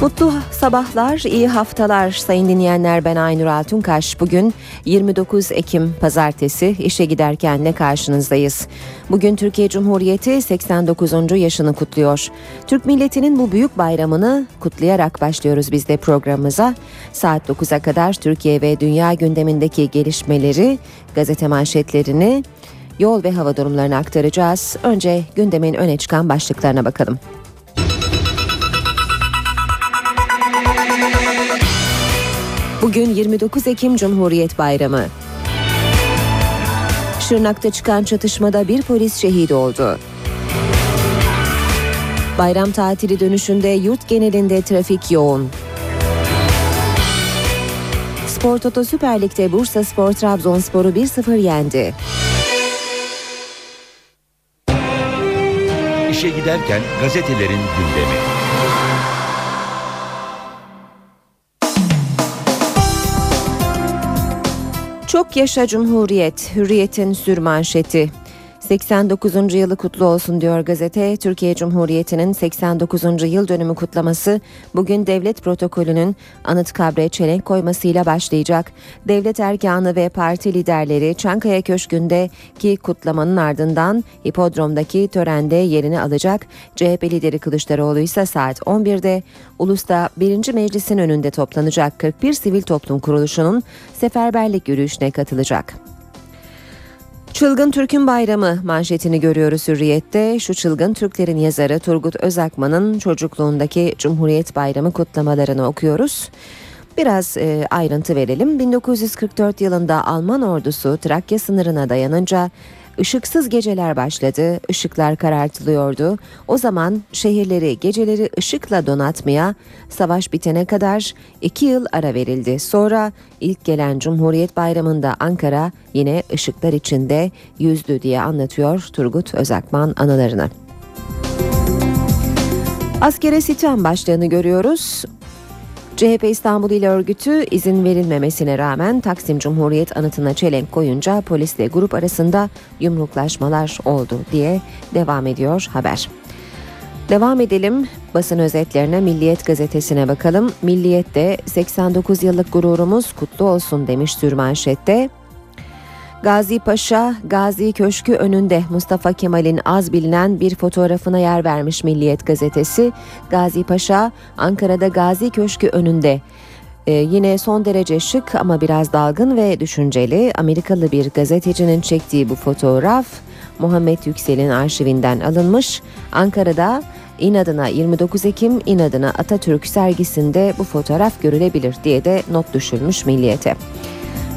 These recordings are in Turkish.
Mutlu sabahlar, iyi haftalar sayın dinleyenler. Ben Aynur Altunkaş. Bugün 29 Ekim Pazartesi işe giderken ne karşınızdayız. Bugün Türkiye Cumhuriyeti 89. yaşını kutluyor. Türk milletinin bu büyük bayramını kutlayarak başlıyoruz biz de programımıza. Saat 9'a kadar Türkiye ve dünya gündemindeki gelişmeleri, gazete manşetlerini, yol ve hava durumlarını aktaracağız. Önce gündemin öne çıkan başlıklarına bakalım. Bugün 29 Ekim Cumhuriyet Bayramı. Şırnak'ta çıkan çatışmada bir polis şehit oldu. Bayram tatili dönüşünde yurt genelinde trafik yoğun. Spor Toto Süper Lig'de Bursa Spor Trabzonspor'u 1-0 yendi. İşe giderken gazetelerin gündemi. Çok yaşa Cumhuriyet, Hürriyet'in sürmanşeti. 89. yılı kutlu olsun diyor gazete. Türkiye Cumhuriyeti'nin 89. yıl dönümü kutlaması bugün devlet protokolünün anıt kabre çelenk koymasıyla başlayacak. Devlet erkanı ve parti liderleri Çankaya Köşkü'ndeki kutlamanın ardından hipodromdaki törende yerini alacak. CHP lideri Kılıçdaroğlu ise saat 11'de Ulus'ta 1. Meclis'in önünde toplanacak 41 sivil toplum kuruluşunun seferberlik yürüyüşüne katılacak. Çılgın Türk'ün Bayramı manşetini görüyoruz Hürriyet'te. Şu çılgın Türklerin yazarı Turgut Özakman'ın çocukluğundaki Cumhuriyet Bayramı kutlamalarını okuyoruz. Biraz e, ayrıntı verelim. 1944 yılında Alman ordusu Trakya sınırına dayanınca Işıksız geceler başladı, ışıklar karartılıyordu. O zaman şehirleri geceleri ışıkla donatmaya savaş bitene kadar iki yıl ara verildi. Sonra ilk gelen Cumhuriyet Bayramı'nda Ankara yine ışıklar içinde yüzdü diye anlatıyor Turgut Özakman anılarını. Askere sitem başlığını görüyoruz. CHP İstanbul İl Örgütü izin verilmemesine rağmen Taksim Cumhuriyet anıtına çelenk koyunca polisle grup arasında yumruklaşmalar oldu diye devam ediyor haber. Devam edelim basın özetlerine Milliyet gazetesine bakalım. Milliyet'te 89 yıllık gururumuz kutlu olsun demiş sürmanşette. Gazi Paşa, Gazi Köşkü önünde Mustafa Kemal'in az bilinen bir fotoğrafına yer vermiş Milliyet gazetesi. Gazi Paşa, Ankara'da Gazi Köşkü önünde ee, yine son derece şık ama biraz dalgın ve düşünceli Amerikalı bir gazetecinin çektiği bu fotoğraf Muhammed Yüksel'in arşivinden alınmış. Ankara'da İnadına 29 Ekim İnadına Atatürk sergisinde bu fotoğraf görülebilir diye de not düşülmüş Milliyet'e.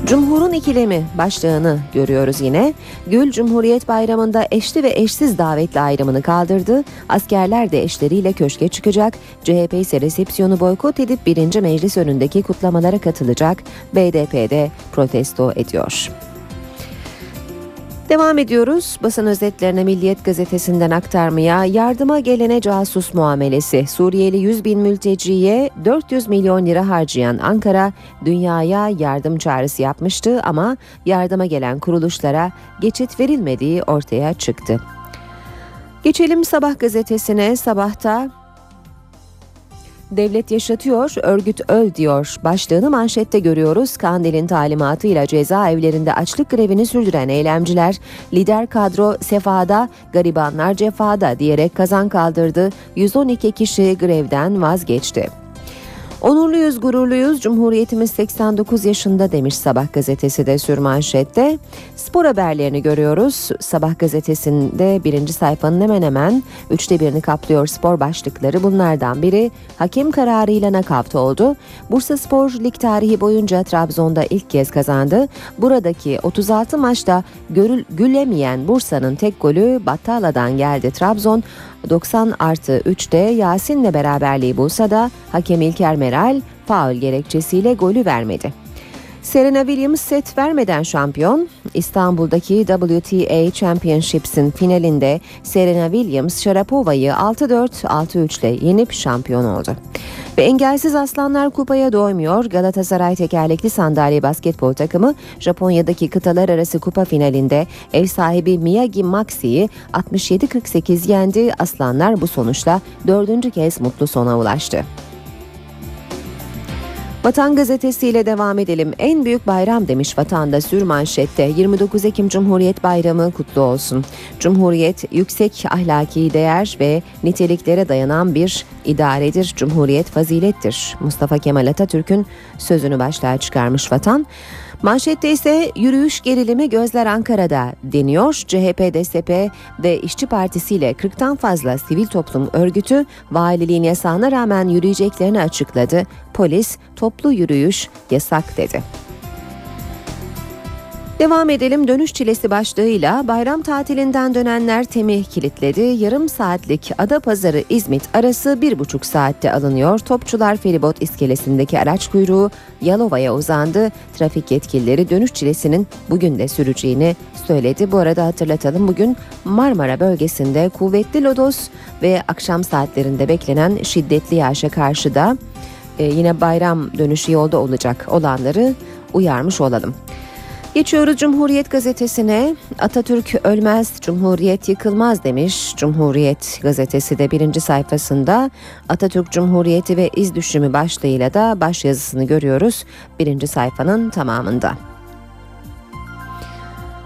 Cumhur'un ikilemi başlığını görüyoruz yine. Gül Cumhuriyet Bayramı'nda eşli ve eşsiz davetli ayrımını kaldırdı. Askerler de eşleriyle köşke çıkacak. CHP ise resepsiyonu boykot edip birinci meclis önündeki kutlamalara katılacak. BDP de protesto ediyor. Devam ediyoruz. Basın özetlerine Milliyet gazetesinden aktarmaya yardıma gelene casus muamelesi. Suriyeli 100 bin mülteciye 400 milyon lira harcayan Ankara dünyaya yardım çağrısı yapmıştı ama yardıma gelen kuruluşlara geçit verilmediği ortaya çıktı. Geçelim Sabah gazetesine. Sabahta Devlet yaşatıyor, örgüt öl diyor. Başlığını manşette görüyoruz. Kandil'in talimatıyla cezaevlerinde açlık grevini sürdüren eylemciler, lider kadro sefada, garibanlar cefada diyerek kazan kaldırdı. 112 kişi grevden vazgeçti. Onurluyuz, gururluyuz. Cumhuriyetimiz 89 yaşında demiş Sabah gazetesi de sürmanşette. Spor haberlerini görüyoruz. Sabah gazetesinde birinci sayfanın hemen hemen üçte birini kaplıyor spor başlıkları. Bunlardan biri hakem kararıyla nakavt oldu. Bursa Spor lig tarihi boyunca Trabzon'da ilk kez kazandı. Buradaki 36 maçta görül, gülemeyen Bursa'nın tek golü Battala'dan geldi. Trabzon 90 artı 3'te Yasin'le beraberliği bulsa da hakem İlker Meral faul gerekçesiyle golü vermedi. Serena Williams set vermeden şampiyon. İstanbul'daki WTA Championships'in finalinde Serena Williams Sharapova'yı 6-4, 6-3 ile yenip şampiyon oldu. Ve engelsiz aslanlar kupaya doymuyor. Galatasaray tekerlekli sandalye basketbol takımı Japonya'daki kıtalar arası kupa finalinde ev sahibi Miyagi Maxi'yi 67-48 yendi. Aslanlar bu sonuçla dördüncü kez mutlu sona ulaştı. Vatan Gazetesi ile devam edelim. En büyük bayram demiş Vatan'da sür manşette. 29 Ekim Cumhuriyet Bayramı kutlu olsun. Cumhuriyet yüksek ahlaki değer ve niteliklere dayanan bir idaredir. Cumhuriyet fazilettir. Mustafa Kemal Atatürk'ün sözünü başlığa çıkarmış Vatan. Manşette ise yürüyüş gerilimi gözler Ankara'da deniyor. CHP, DSP ve İşçi Partisi ile 40'tan fazla sivil toplum örgütü valiliğin yasağına rağmen yürüyeceklerini açıkladı. Polis toplu yürüyüş yasak dedi. Devam edelim dönüş çilesi başlığıyla bayram tatilinden dönenler temi kilitledi. Yarım saatlik Adapazarı İzmit arası bir buçuk saatte alınıyor. Topçular feribot iskelesindeki araç kuyruğu Yalova'ya uzandı. Trafik yetkilileri dönüş çilesinin bugün de süreceğini söyledi. Bu arada hatırlatalım bugün Marmara bölgesinde kuvvetli lodos ve akşam saatlerinde beklenen şiddetli yağışa karşı da e, yine bayram dönüşü yolda olacak olanları uyarmış olalım. Geçiyoruz Cumhuriyet gazetesine. Atatürk ölmez, Cumhuriyet yıkılmaz demiş. Cumhuriyet gazetesi de birinci sayfasında Atatürk Cumhuriyeti ve iz düşümü başlığıyla da baş yazısını görüyoruz. Birinci sayfanın tamamında.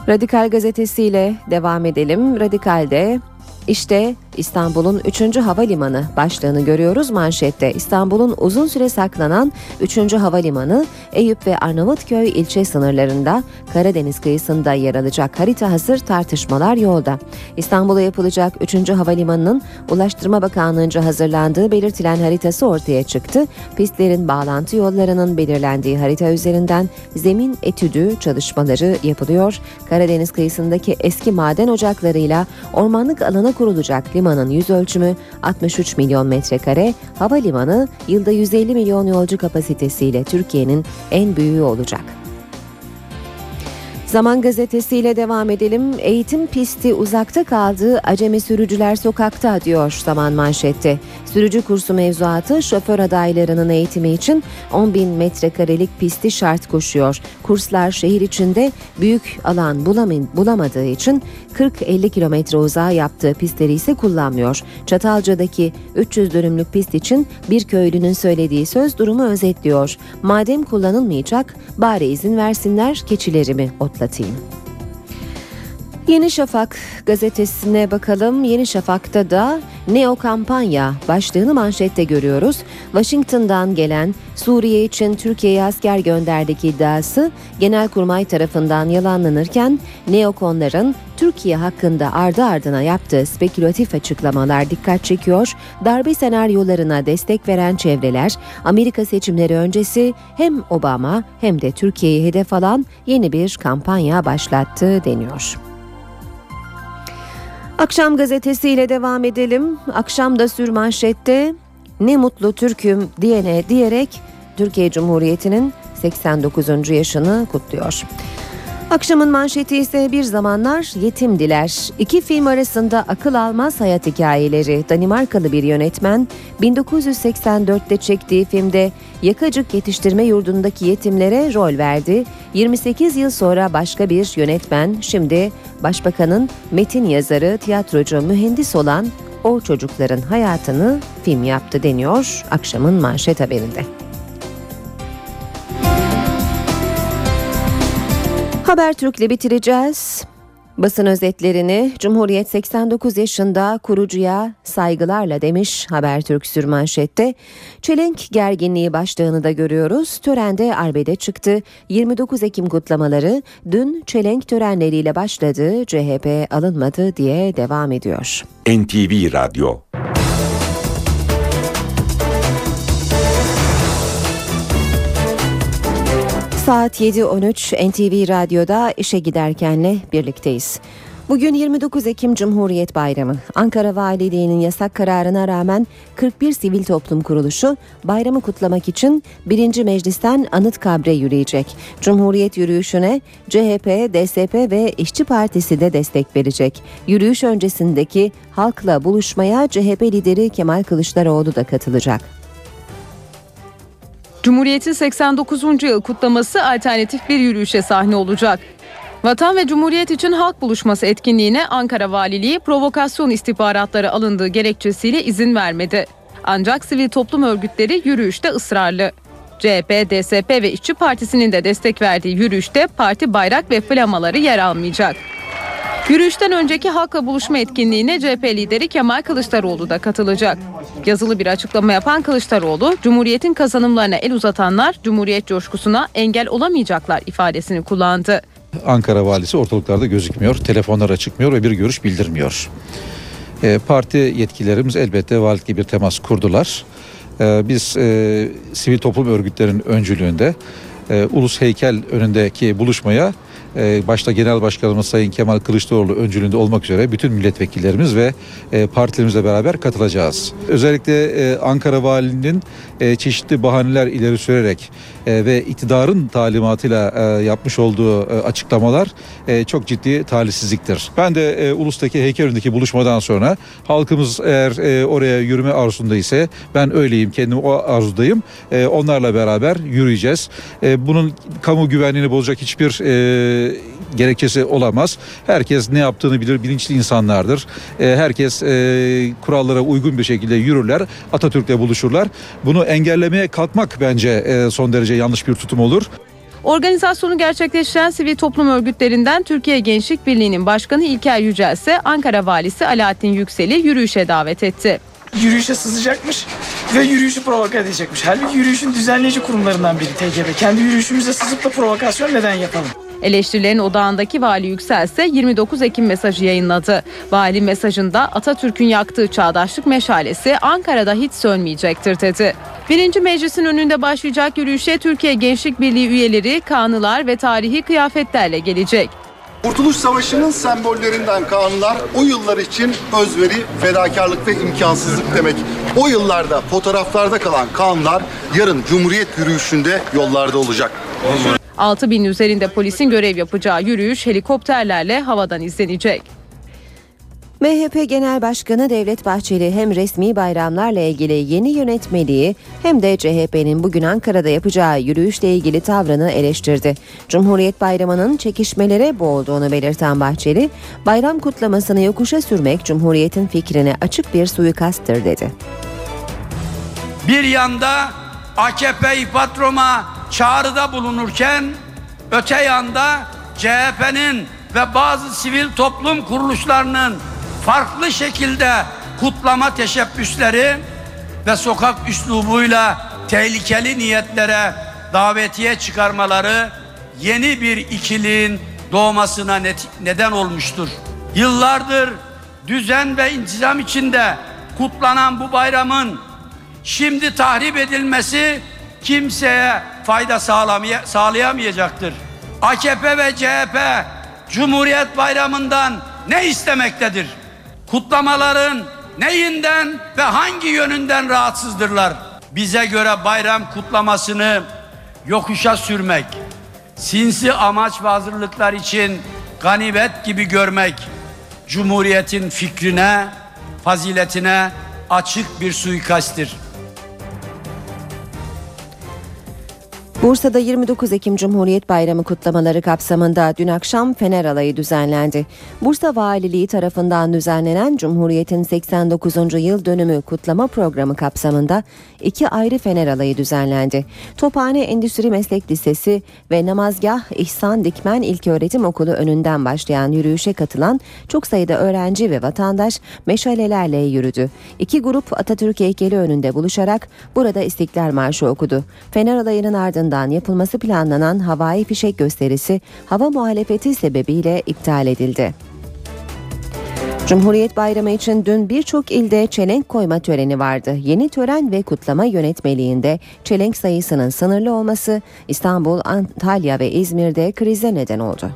Radikal gazetesiyle devam edelim. Radikal'de işte İstanbul'un 3. havalimanı başlığını görüyoruz manşette. İstanbul'un uzun süre saklanan 3. havalimanı Eyüp ve Arnavutköy ilçe sınırlarında Karadeniz kıyısında yer alacak harita hazır tartışmalar yolda. İstanbul'a yapılacak 3. havalimanının Ulaştırma Bakanlığı'nca hazırlandığı belirtilen haritası ortaya çıktı. Pistlerin bağlantı yollarının belirlendiği harita üzerinden zemin etüdü çalışmaları yapılıyor. Karadeniz kıyısındaki eski maden ocaklarıyla ormanlık alana kurulacak limanın yüz ölçümü 63 milyon metrekare, havalimanı yılda 150 milyon yolcu kapasitesiyle Türkiye'nin en büyüğü olacak. Zaman gazetesiyle devam edelim. Eğitim pisti uzakta kaldı, acemi sürücüler sokakta diyor Zaman manşette. Sürücü kursu mevzuatı şoför adaylarının eğitimi için 10 bin metrekarelik pisti şart koşuyor. Kurslar şehir içinde büyük alan bulamadığı için 40-50 kilometre uzağa yaptığı pistleri ise kullanmıyor. Çatalca'daki 300 dönümlük pist için bir köylünün söylediği söz durumu özetliyor. Madem kullanılmayacak bari izin versinler keçilerimi otlatayım. Yeni Şafak gazetesine bakalım. Yeni Şafak'ta da Neo kampanya başlığını manşette görüyoruz. Washington'dan gelen Suriye için Türkiye'ye asker gönderdik iddiası Genelkurmay tarafından yalanlanırken neokonların Türkiye hakkında ardı ardına yaptığı spekülatif açıklamalar dikkat çekiyor. Darbe senaryolarına destek veren çevreler Amerika seçimleri öncesi hem Obama hem de Türkiye'yi hedef alan yeni bir kampanya başlattı deniyor. Akşam gazetesiyle devam edelim. Akşamda sürmanşette ne mutlu Türk'üm diyene diyerek Türkiye Cumhuriyeti'nin 89. yaşını kutluyor. Akşamın manşeti ise bir zamanlar yetimdiler. İki film arasında akıl almaz hayat hikayeleri. Danimarkalı bir yönetmen 1984'te çektiği filmde Yakacık Yetiştirme Yurdu'ndaki yetimlere rol verdi. 28 yıl sonra başka bir yönetmen şimdi Başbakanın metin yazarı, tiyatrocu, mühendis olan o çocukların hayatını film yaptı deniyor akşamın manşet haberinde. Habertürk'le bitireceğiz. Basın özetlerini Cumhuriyet 89 yaşında kurucuya saygılarla demiş Habertürk sürmanşette. Çelenk gerginliği başlığını da görüyoruz. Törende arbede çıktı. 29 Ekim kutlamaları dün çelenk törenleriyle başladı. CHP alınmadı diye devam ediyor. NTV Radyo Saat 7.13 NTV Radyo'da işe giderkenle birlikteyiz. Bugün 29 Ekim Cumhuriyet Bayramı. Ankara Valiliği'nin yasak kararına rağmen 41 sivil toplum kuruluşu bayramı kutlamak için 1. Meclis'ten anıt kabre yürüyecek. Cumhuriyet yürüyüşüne CHP, DSP ve İşçi Partisi de destek verecek. Yürüyüş öncesindeki halkla buluşmaya CHP lideri Kemal Kılıçdaroğlu da katılacak. Cumhuriyet'in 89. yıl kutlaması alternatif bir yürüyüşe sahne olacak. Vatan ve Cumhuriyet için halk buluşması etkinliğine Ankara Valiliği provokasyon istihbaratları alındığı gerekçesiyle izin vermedi. Ancak sivil toplum örgütleri yürüyüşte ısrarlı. CHP, DSP ve İşçi Partisi'nin de destek verdiği yürüyüşte parti bayrak ve flamaları yer almayacak. Yürüyüşten önceki halkla buluşma etkinliğine CHP lideri Kemal Kılıçdaroğlu da katılacak. Yazılı bir açıklama yapan Kılıçdaroğlu, Cumhuriyet'in kazanımlarına el uzatanlar Cumhuriyet coşkusuna engel olamayacaklar ifadesini kullandı. Ankara valisi ortalıklarda gözükmüyor, telefonlara çıkmıyor ve bir görüş bildirmiyor. E, parti yetkililerimiz elbette valilikle bir temas kurdular. E, biz e, sivil toplum örgütlerinin öncülüğünde e, Ulus Heykel önündeki buluşmaya başta Genel Başkanımız Sayın Kemal Kılıçdaroğlu öncülüğünde olmak üzere bütün milletvekillerimiz ve e, partilerimizle beraber katılacağız. Özellikle e, Ankara Valiliğinin e, çeşitli bahaneler ileri sürerek e, ve iktidarın talimatıyla e, yapmış olduğu e, açıklamalar e, çok ciddi talihsizliktir. Ben de e, Ulus'taki heykel önündeki buluşmadan sonra halkımız eğer e, oraya yürüme arzusunda ise ben öyleyim kendim o arzudayım. E, onlarla beraber yürüyeceğiz. E, bunun kamu güvenliğini bozacak hiçbir e, gerekçesi olamaz. Herkes ne yaptığını bilir, bilinçli insanlardır. E, herkes e, kurallara uygun bir şekilde yürürler, Atatürk'le buluşurlar. Bunu engellemeye kalkmak bence e, son derece yanlış bir tutum olur. Organizasyonu gerçekleştiren sivil toplum örgütlerinden Türkiye Gençlik Birliği'nin başkanı İlker Yücel ise Ankara Valisi Alaaddin Yüksel'i yürüyüşe davet etti. yürüyüşe sızacakmış ve yürüyüşü provoke edecekmiş. Halbuki yürüyüşün düzenleyici kurumlarından biri TGB. Kendi yürüyüşümüze sızıp da provokasyon neden yapalım? Eleştirilerin odağındaki Vali Yüksel ise 29 Ekim mesajı yayınladı. Vali mesajında Atatürk'ün yaktığı çağdaşlık meşalesi Ankara'da hiç sönmeyecektir dedi. Birinci meclisin önünde başlayacak yürüyüşe Türkiye Gençlik Birliği üyeleri, kanılar ve tarihi kıyafetlerle gelecek. Kurtuluş Savaşı'nın sembollerinden kanunlar o yıllar için özveri, fedakarlık ve imkansızlık demek. O yıllarda fotoğraflarda kalan kanunlar yarın Cumhuriyet yürüyüşünde yollarda olacak. 6 bin üzerinde polisin görev yapacağı yürüyüş helikopterlerle havadan izlenecek. MHP Genel Başkanı Devlet Bahçeli hem resmi bayramlarla ilgili yeni yönetmeliği hem de CHP'nin bugün Ankara'da yapacağı yürüyüşle ilgili tavrını eleştirdi. Cumhuriyet Bayramı'nın çekişmelere boğulduğunu belirten Bahçeli, bayram kutlamasını yokuşa sürmek Cumhuriyet'in fikrine açık bir suikasttır dedi. bir yanda AKP İpatrom'a çağrıda bulunurken öte yanda CHP'nin ve bazı sivil toplum kuruluşlarının farklı şekilde kutlama teşebbüsleri ve sokak üslubuyla tehlikeli niyetlere davetiye çıkarmaları yeni bir ikiliğin doğmasına net- neden olmuştur. Yıllardır düzen ve intizam içinde kutlanan bu bayramın şimdi tahrip edilmesi kimseye fayda sağlayamayacaktır. AKP ve CHP Cumhuriyet Bayramı'ndan ne istemektedir? Kutlamaların neyinden ve hangi yönünden rahatsızdırlar? Bize göre bayram kutlamasını yokuşa sürmek, sinsi amaç ve hazırlıklar için ganimet gibi görmek, Cumhuriyetin fikrine, faziletine açık bir suikasttir. Bursa'da 29 Ekim Cumhuriyet Bayramı kutlamaları kapsamında dün akşam Fener Alayı düzenlendi. Bursa Valiliği tarafından düzenlenen Cumhuriyet'in 89. yıl dönümü kutlama programı kapsamında iki ayrı Fener Alayı düzenlendi. Tophane Endüstri Meslek Lisesi ve Namazgah İhsan Dikmen İlköğretim Okulu önünden başlayan yürüyüşe katılan çok sayıda öğrenci ve vatandaş meşalelerle yürüdü. İki grup Atatürk heykeli önünde buluşarak burada İstiklal Marşı okudu. Fener Alayı'nın ardından yapılması planlanan havai fişek gösterisi hava muhalefeti sebebiyle iptal edildi. Cumhuriyet Bayramı için dün birçok ilde çelenk koyma töreni vardı. Yeni tören ve kutlama yönetmeliğinde çelenk sayısının sınırlı olması İstanbul, Antalya ve İzmir'de krize neden oldu.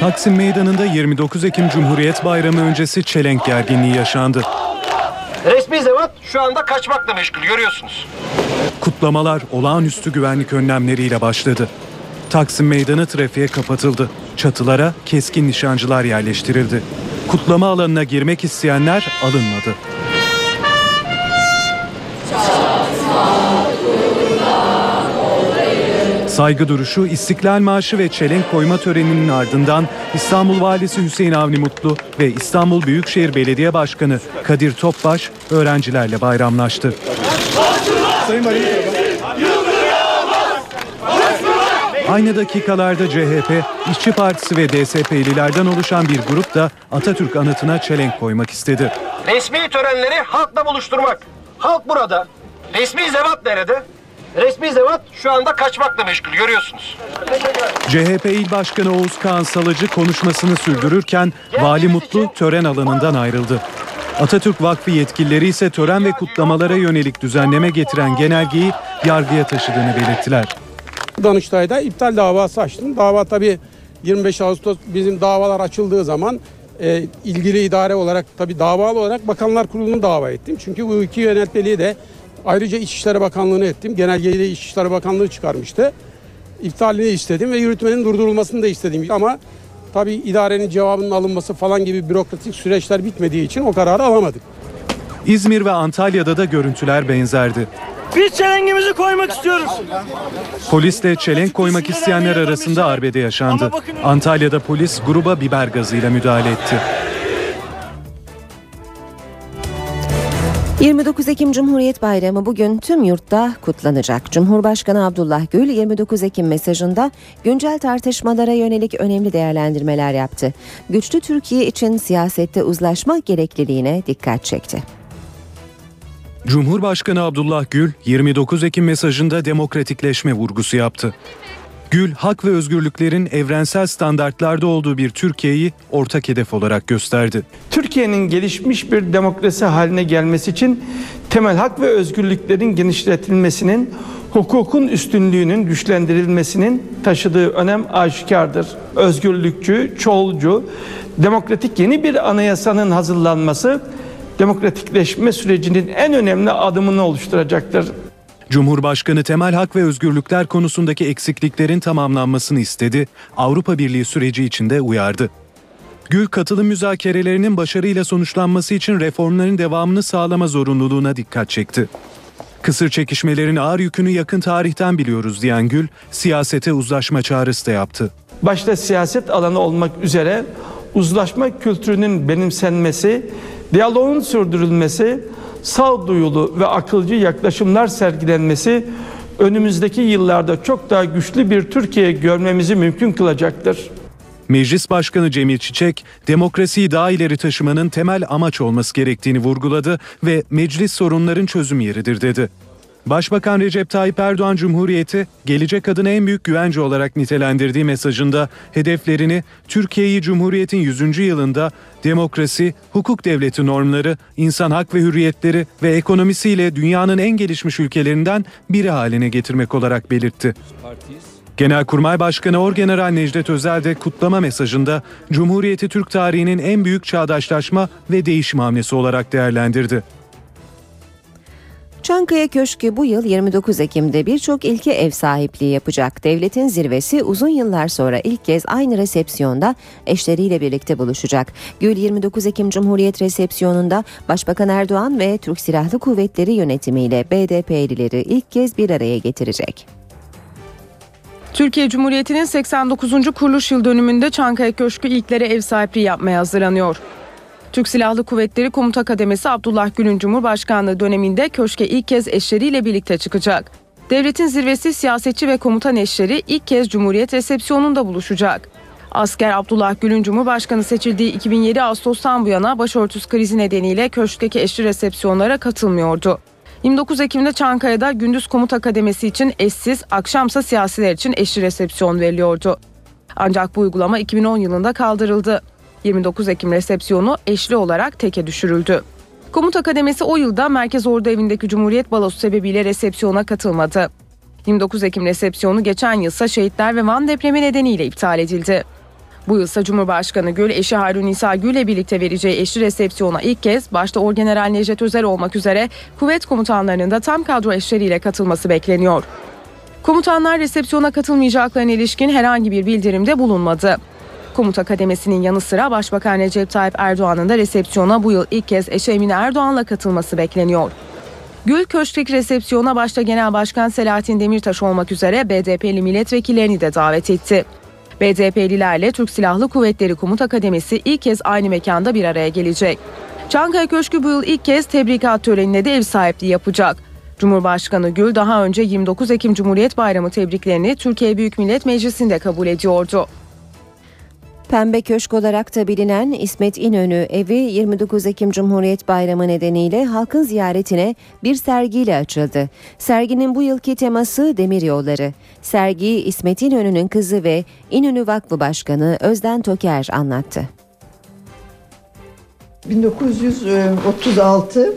Taksim Meydanı'nda 29 Ekim Cumhuriyet Bayramı öncesi çelenk gerginliği yaşandı. Resmi zevat şu anda kaçmakla meşgul görüyorsunuz. Kutlamalar olağanüstü güvenlik önlemleriyle başladı. Taksim Meydanı trafiğe kapatıldı. Çatılara keskin nişancılar yerleştirildi. Kutlama alanına girmek isteyenler alınmadı. Saygı duruşu, İstiklal Marşı ve çelenk koyma töreninin ardından İstanbul Valisi Hüseyin Avni Mutlu ve İstanbul Büyükşehir Belediye Başkanı Kadir Topbaş öğrencilerle bayramlaştı. Aynı dakikalarda CHP, İşçi Partisi ve DSP'lilerden oluşan bir grup da Atatürk anıtına çelenk koymak istedi. Resmi törenleri halkla buluşturmak. Halk burada. Resmi zevat nerede? Resmi zevat şu anda kaçmakla meşgul görüyorsunuz. CHP İl Başkanı Oğuz Kağan Salıcı konuşmasını sürdürürken Vali Mutlu tören alanından ayrıldı. Atatürk Vakfı yetkilileri ise tören ve kutlamalara yönelik düzenleme getiren genelgeyi yargıya taşıdığını belirttiler. Danıştay'da iptal davası açtım. Dava tabii 25 Ağustos bizim davalar açıldığı zaman e, ilgili idare olarak tabii davalı olarak Bakanlar Kurulu'nu dava ettim. Çünkü bu iki yönetmeliği de ayrıca İçişleri Bakanlığı'na ettim. Genelgeyi de İçişleri Bakanlığı çıkarmıştı. İptalini istedim ve yürütmenin durdurulmasını da istedim. Ama tabii idarenin cevabının alınması falan gibi bürokratik süreçler bitmediği için o kararı alamadık. İzmir ve Antalya'da da görüntüler benzerdi. Biz çelengimizi koymak istiyoruz. Polisle çelenk koymak isteyenler arasında arbede yaşandı. Antalya'da polis gruba biber gazıyla müdahale etti. 29 Ekim Cumhuriyet Bayramı bugün tüm yurtta kutlanacak. Cumhurbaşkanı Abdullah Gül 29 Ekim mesajında güncel tartışmalara yönelik önemli değerlendirmeler yaptı. Güçlü Türkiye için siyasette uzlaşma gerekliliğine dikkat çekti. Cumhurbaşkanı Abdullah Gül 29 Ekim mesajında demokratikleşme vurgusu yaptı. Gül, hak ve özgürlüklerin evrensel standartlarda olduğu bir Türkiye'yi ortak hedef olarak gösterdi. Türkiye'nin gelişmiş bir demokrasi haline gelmesi için temel hak ve özgürlüklerin genişletilmesinin, hukukun üstünlüğünün güçlendirilmesinin taşıdığı önem aşikardır. Özgürlükçü, çoğulcu, demokratik yeni bir anayasanın hazırlanması demokratikleşme sürecinin en önemli adımını oluşturacaktır. Cumhurbaşkanı temel hak ve özgürlükler konusundaki eksikliklerin tamamlanmasını istedi, Avrupa Birliği süreci içinde uyardı. Gül katılım müzakerelerinin başarıyla sonuçlanması için reformların devamını sağlama zorunluluğuna dikkat çekti. Kısır çekişmelerin ağır yükünü yakın tarihten biliyoruz diyen Gül, siyasete uzlaşma çağrısı da yaptı. Başta siyaset alanı olmak üzere uzlaşma kültürünün benimsenmesi, diyaloğun sürdürülmesi, sağduyulu ve akılcı yaklaşımlar sergilenmesi önümüzdeki yıllarda çok daha güçlü bir Türkiye görmemizi mümkün kılacaktır. Meclis Başkanı Cemil Çiçek, demokrasiyi daha ileri taşımanın temel amaç olması gerektiğini vurguladı ve meclis sorunların çözüm yeridir dedi. Başbakan Recep Tayyip Erdoğan Cumhuriyeti gelecek adına en büyük güvence olarak nitelendirdiği mesajında hedeflerini Türkiye'yi Cumhuriyet'in 100. yılında demokrasi, hukuk devleti normları, insan hak ve hürriyetleri ve ekonomisiyle dünyanın en gelişmiş ülkelerinden biri haline getirmek olarak belirtti. Genelkurmay Başkanı Orgeneral Necdet Özel de kutlama mesajında Cumhuriyeti Türk tarihinin en büyük çağdaşlaşma ve değişim hamlesi olarak değerlendirdi. Çankaya Köşkü bu yıl 29 Ekim'de birçok ilke ev sahipliği yapacak. Devletin zirvesi uzun yıllar sonra ilk kez aynı resepsiyonda eşleriyle birlikte buluşacak. Gül 29 Ekim Cumhuriyet resepsiyonunda Başbakan Erdoğan ve Türk Silahlı Kuvvetleri yönetimiyle BDP'lileri ilk kez bir araya getirecek. Türkiye Cumhuriyeti'nin 89. kuruluş yıl dönümünde Çankaya Köşkü ilklere ev sahipliği yapmaya hazırlanıyor. Türk Silahlı Kuvvetleri Komuta Kademesi Abdullah Gül'ün Cumhurbaşkanlığı döneminde köşke ilk kez eşleriyle birlikte çıkacak. Devletin zirvesi siyasetçi ve komutan eşleri ilk kez Cumhuriyet resepsiyonunda buluşacak. Asker Abdullah Gül'ün Cumhurbaşkanı seçildiği 2007 Ağustos'tan bu yana başörtüsü krizi nedeniyle köşkteki eşli resepsiyonlara katılmıyordu. 29 Ekim'de Çankaya'da gündüz komuta kademesi için eşsiz, akşamsa siyasiler için eşli resepsiyon veriliyordu. Ancak bu uygulama 2010 yılında kaldırıldı. 29 Ekim resepsiyonu eşli olarak teke düşürüldü. Komuta kademesi o yılda Merkez Ordu Evi'ndeki Cumhuriyet Balosu sebebiyle resepsiyona katılmadı. 29 Ekim resepsiyonu geçen yılsa şehitler ve Van depremi nedeniyle iptal edildi. Bu yılsa Cumhurbaşkanı Gül, eşi Harun İsa Gül'le birlikte vereceği eşli resepsiyona ilk kez başta Orgeneral Necdet Özel olmak üzere kuvvet komutanlarının da tam kadro eşleriyle katılması bekleniyor. Komutanlar resepsiyona katılmayacaklarına ilişkin herhangi bir bildirimde bulunmadı. Komuta kademesinin yanı sıra Başbakan Recep Tayyip Erdoğan'ın da resepsiyona bu yıl ilk kez eşi Emine Erdoğan'la katılması bekleniyor. Gül Köşk'teki resepsiyona başta Genel Başkan Selahattin Demirtaş olmak üzere BDP'li milletvekillerini de davet etti. BDP'lilerle Türk Silahlı Kuvvetleri Komuta Kademesi ilk kez aynı mekanda bir araya gelecek. Çankaya Köşkü bu yıl ilk kez tebrikat törenine de ev sahipliği yapacak. Cumhurbaşkanı Gül daha önce 29 Ekim Cumhuriyet Bayramı tebriklerini Türkiye Büyük Millet Meclisi'nde kabul ediyordu. Pembe Köşk olarak da bilinen İsmet İnönü evi 29 Ekim Cumhuriyet Bayramı nedeniyle halkın ziyaretine bir sergiyle açıldı. Serginin bu yılki teması Demir Yolları. Sergiyi İsmet İnönü'nün kızı ve İnönü Vakfı Başkanı Özden Toker anlattı. 1936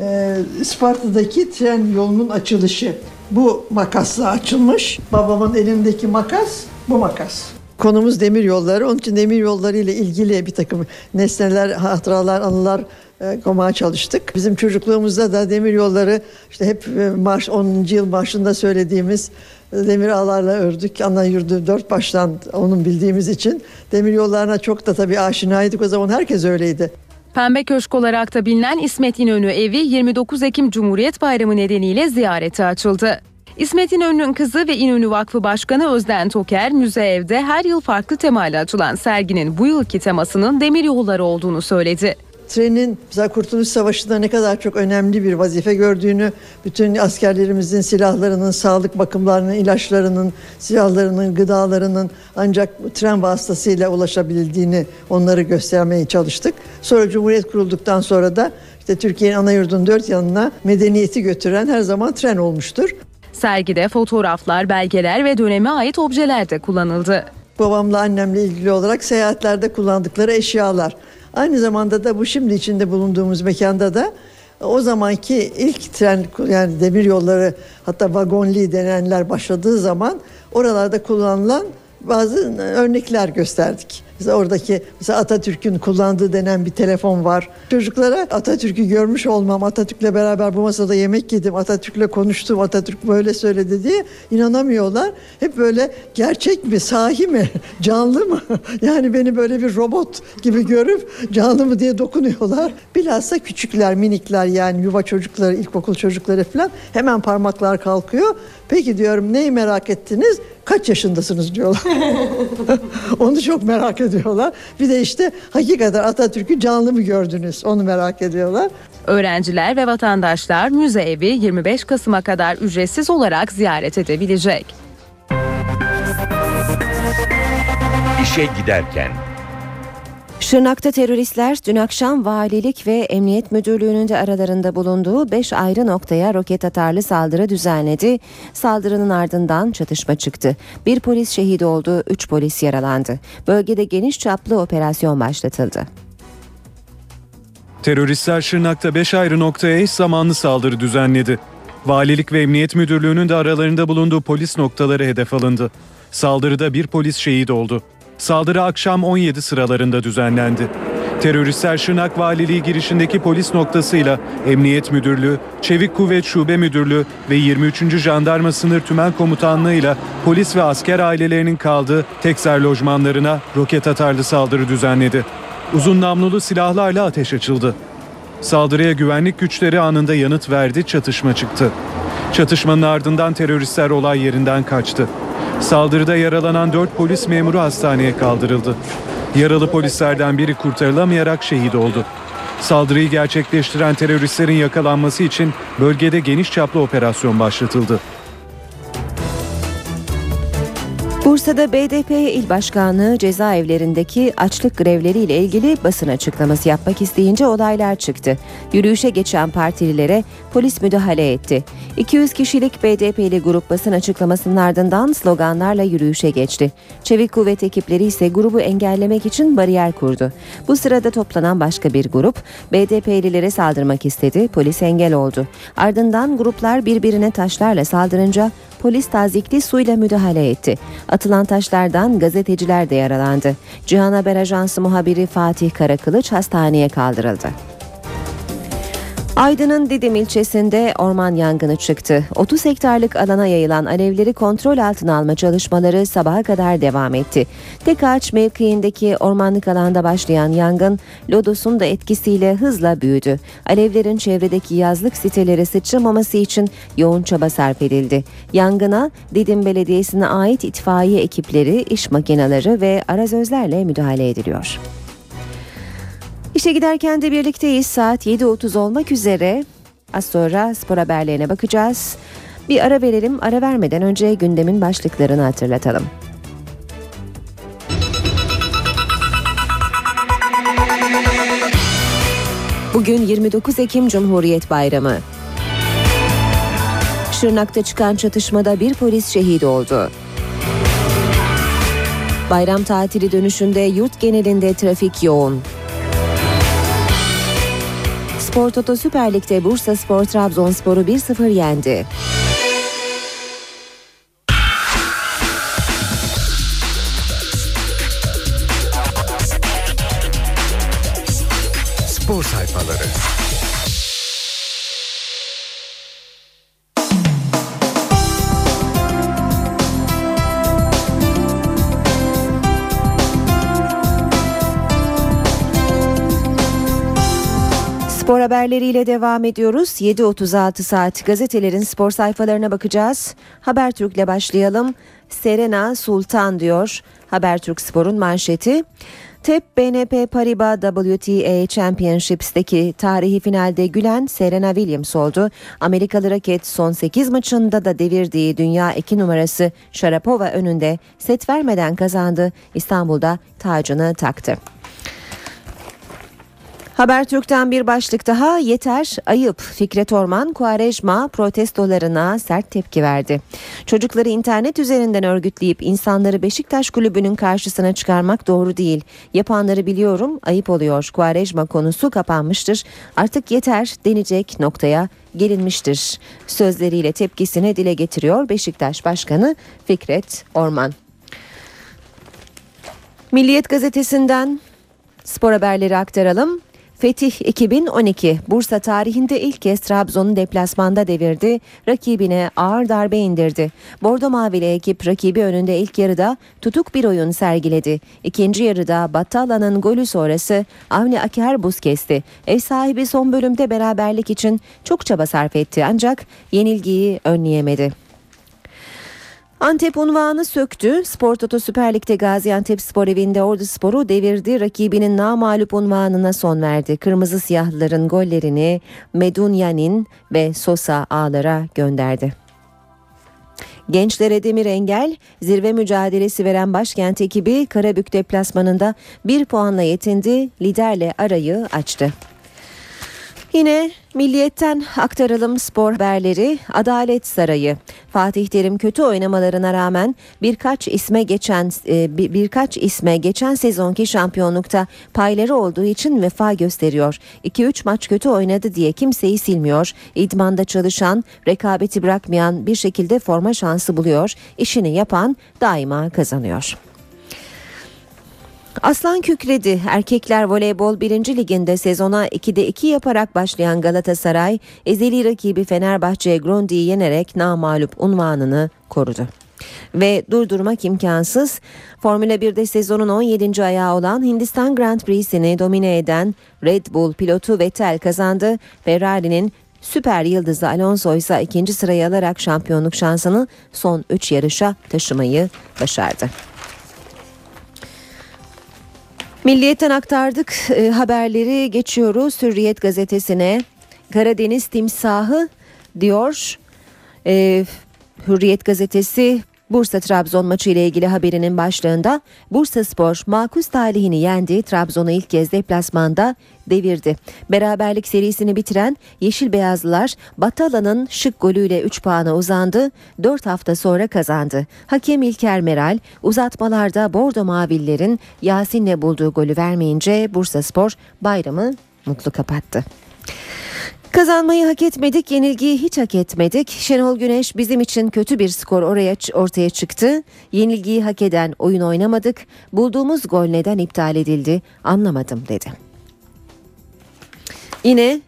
e, Isparta'daki tren yolunun açılışı. Bu makasla açılmış. Babamın elindeki makas bu makas. Konumuz demir yolları. Onun için demir yolları ile ilgili bir takım nesneler, hatıralar, anılar e, koymaya çalıştık. Bizim çocukluğumuzda da demir yolları işte hep e, marş 10. yıl marşında söylediğimiz e, demir ağlarla ördük. Ana yurdu dört baştan onun bildiğimiz için demir yollarına çok da tabii aşinaydık. O zaman herkes öyleydi. Pembe Köşk olarak da bilinen İsmet İnönü evi 29 Ekim Cumhuriyet Bayramı nedeniyle ziyarete açıldı. İsmet İnönü'nün kızı ve İnönü Vakfı Başkanı Özden Toker, müze evde her yıl farklı temayla açılan serginin bu yılki temasının demir yolları olduğunu söyledi. Trenin mesela Kurtuluş Savaşı'nda ne kadar çok önemli bir vazife gördüğünü, bütün askerlerimizin silahlarının, sağlık bakımlarının, ilaçlarının, silahlarının, gıdalarının ancak tren vasıtasıyla ulaşabildiğini onları göstermeye çalıştık. Sonra Cumhuriyet kurulduktan sonra da işte Türkiye'nin ana yurdunun dört yanına medeniyeti götüren her zaman tren olmuştur. Sergide fotoğraflar, belgeler ve döneme ait objeler de kullanıldı. Babamla annemle ilgili olarak seyahatlerde kullandıkları eşyalar. Aynı zamanda da bu şimdi içinde bulunduğumuz mekanda da o zamanki ilk tren yani demir yolları hatta vagonli denenler başladığı zaman oralarda kullanılan bazı örnekler gösterdik. Mesela oradaki mesela Atatürk'ün kullandığı denen bir telefon var. Çocuklara Atatürk'ü görmüş olmam, Atatürk'le beraber bu masada yemek yedim, Atatürk'le konuştum, Atatürk böyle söyledi diye inanamıyorlar. Hep böyle gerçek mi, sahi mi, canlı mı? Yani beni böyle bir robot gibi görüp canlı mı diye dokunuyorlar. Bilhassa küçükler, minikler yani yuva çocukları, ilkokul çocukları falan hemen parmaklar kalkıyor. Peki diyorum neyi merak ettiniz? Kaç yaşındasınız diyorlar. Onu çok merak ediyorlar. Bir de işte hakikaten Atatürk'ü canlı mı gördünüz? Onu merak ediyorlar. Öğrenciler ve vatandaşlar müze evi 25 Kasım'a kadar ücretsiz olarak ziyaret edebilecek. İşe giderken Şırnak'ta teröristler dün akşam valilik ve emniyet müdürlüğünün de aralarında bulunduğu 5 ayrı noktaya roket atarlı saldırı düzenledi. Saldırının ardından çatışma çıktı. Bir polis şehit oldu, 3 polis yaralandı. Bölgede geniş çaplı operasyon başlatıldı. Teröristler Şırnak'ta 5 ayrı noktaya eş zamanlı saldırı düzenledi. Valilik ve Emniyet Müdürlüğü'nün de aralarında bulunduğu polis noktaları hedef alındı. Saldırıda bir polis şehit oldu. Saldırı akşam 17 sıralarında düzenlendi. Teröristler Şırnak Valiliği girişindeki polis noktasıyla Emniyet Müdürlüğü, Çevik Kuvvet Şube Müdürlüğü ve 23. Jandarma Sınır Tümen Komutanlığı'yla polis ve asker ailelerinin kaldığı Tekser lojmanlarına roket atarlı saldırı düzenledi. Uzun namlulu silahlarla ateş açıldı. Saldırıya güvenlik güçleri anında yanıt verdi, çatışma çıktı. Çatışmanın ardından teröristler olay yerinden kaçtı. Saldırıda yaralanan 4 polis memuru hastaneye kaldırıldı. Yaralı polislerden biri kurtarılamayarak şehit oldu. Saldırıyı gerçekleştiren teröristlerin yakalanması için bölgede geniş çaplı operasyon başlatıldı. Bursa'da BDP İl Başkanlığı cezaevlerindeki açlık grevleriyle ilgili basın açıklaması yapmak isteyince olaylar çıktı. Yürüyüşe geçen partililere polis müdahale etti. 200 kişilik BDP'li grup basın açıklamasının ardından sloganlarla yürüyüşe geçti. Çevik kuvvet ekipleri ise grubu engellemek için bariyer kurdu. Bu sırada toplanan başka bir grup BDP'lilere saldırmak istedi. Polis engel oldu. Ardından gruplar birbirine taşlarla saldırınca polis tazikli suyla müdahale etti. Atılan taşlardan gazeteciler de yaralandı. Cihan Haber Ajansı muhabiri Fatih Karakılıç hastaneye kaldırıldı. Aydın'ın Didim ilçesinde orman yangını çıktı. 30 hektarlık alana yayılan alevleri kontrol altına alma çalışmaları sabaha kadar devam etti. Tek ağaç mevkiindeki ormanlık alanda başlayan yangın lodosun da etkisiyle hızla büyüdü. Alevlerin çevredeki yazlık sitelere sıçramaması için yoğun çaba sarf edildi. Yangına Didim Belediyesi'ne ait itfaiye ekipleri, iş makineleri ve arazözlerle müdahale ediliyor. İşe giderken de birlikteyiz. Saat 7.30 olmak üzere. Az sonra spor haberlerine bakacağız. Bir ara verelim. Ara vermeden önce gündemin başlıklarını hatırlatalım. Bugün 29 Ekim Cumhuriyet Bayramı. Şırnak'ta çıkan çatışmada bir polis şehit oldu. Bayram tatili dönüşünde yurt genelinde trafik yoğun. Spor Toto Süper Lig'de Bursa Spor Trabzonspor'u 1-0 yendi. Haberleriyle devam ediyoruz. 7.36 saat gazetelerin spor sayfalarına bakacağız. Habertürk'le başlayalım. Serena Sultan diyor Habertürk Spor'un manşeti. TEP BNP Paribas WTA Championships'teki tarihi finalde gülen Serena Williams oldu. Amerikalı raket son 8 maçında da devirdiği dünya 2 numarası Sharapova önünde set vermeden kazandı. İstanbul'da tacını taktı. Habertürk'ten bir başlık daha yeter ayıp Fikret Orman Kuarejma protestolarına sert tepki verdi. Çocukları internet üzerinden örgütleyip insanları Beşiktaş kulübünün karşısına çıkarmak doğru değil. Yapanları biliyorum ayıp oluyor. Kuarejma konusu kapanmıştır. Artık yeter denecek noktaya gelinmiştir. Sözleriyle tepkisini dile getiriyor Beşiktaş Başkanı Fikret Orman. Milliyet gazetesinden spor haberleri aktaralım. Fetih 2012 Bursa tarihinde ilk kez Trabzon'u deplasmanda devirdi, rakibine ağır darbe indirdi. Bordo Mavili ekip rakibi önünde ilk yarıda tutuk bir oyun sergiledi. İkinci yarıda Battala'nın golü sonrası Avni Aker buz kesti. Ev sahibi son bölümde beraberlik için çok çaba sarf etti ancak yenilgiyi önleyemedi. Antep unvanı söktü. Spor Toto Süper Lig'de Gaziantep Spor evinde Ordu Spor'u devirdi. Rakibinin namalup unvanına son verdi. Kırmızı siyahlıların gollerini Medunyanin ve Sosa ağlara gönderdi. Gençlere demir engel zirve mücadelesi veren başkent ekibi Karabük deplasmanında bir puanla yetindi. Liderle arayı açtı. Yine Milliyetten aktaralım spor haberleri. Adalet Sarayı. Fatih Terim kötü oynamalarına rağmen birkaç isme geçen e, bir, birkaç isme geçen sezonki şampiyonlukta payları olduğu için vefa gösteriyor. 2-3 maç kötü oynadı diye kimseyi silmiyor. İdmanda çalışan, rekabeti bırakmayan bir şekilde forma şansı buluyor. İşini yapan daima kazanıyor. Aslan kükredi. Erkekler voleybol 1. liginde sezona 2'de 2 yaparak başlayan Galatasaray, ezeli rakibi Fenerbahçe Grondi'yi yenerek namalup unvanını korudu. Ve durdurmak imkansız. Formula 1'de sezonun 17. ayağı olan Hindistan Grand Prix'sini domine eden Red Bull pilotu Vettel kazandı. Ferrari'nin süper yıldızı Alonso ise ikinci sırayı alarak şampiyonluk şansını son 3 yarışa taşımayı başardı. Milliyetten aktardık e, haberleri geçiyoruz Hürriyet gazetesine. Karadeniz timsahı diyor. E, Hürriyet gazetesi Bursa Trabzon maçı ile ilgili haberinin başlığında Bursa Spor makus talihini yendi. Trabzon'u ilk kez deplasmanda devirdi. Beraberlik serisini bitiren Yeşil Beyazlılar Batala'nın şık golüyle 3 puana uzandı. 4 hafta sonra kazandı. Hakem İlker Meral uzatmalarda Bordo Mavillerin Yasin'le bulduğu golü vermeyince Bursa Spor bayramı mutlu kapattı. Kazanmayı hak etmedik, yenilgiyi hiç hak etmedik. Şenol Güneş bizim için kötü bir skor oraya ortaya çıktı. Yenilgiyi hak eden oyun oynamadık. Bulduğumuz gol neden iptal edildi anlamadım dedi. Yine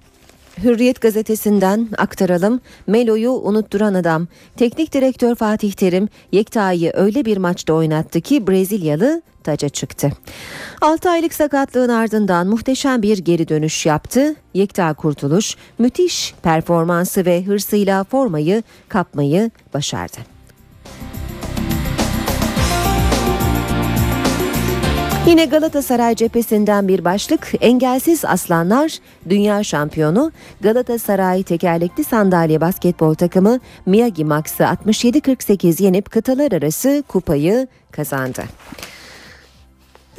Hürriyet gazetesinden aktaralım. Melo'yu unutturan adam. Teknik direktör Fatih Terim Yekta'yı öyle bir maçta oynattı ki Brezilyalı taca çıktı. 6 aylık sakatlığın ardından muhteşem bir geri dönüş yaptı. Yekta Kurtuluş müthiş performansı ve hırsıyla formayı kapmayı başardı. Yine Galatasaray cephesinden bir başlık engelsiz aslanlar dünya şampiyonu Galatasaray tekerlekli sandalye basketbol takımı Miyagi Max'ı 67-48 yenip kıtalar arası kupayı kazandı.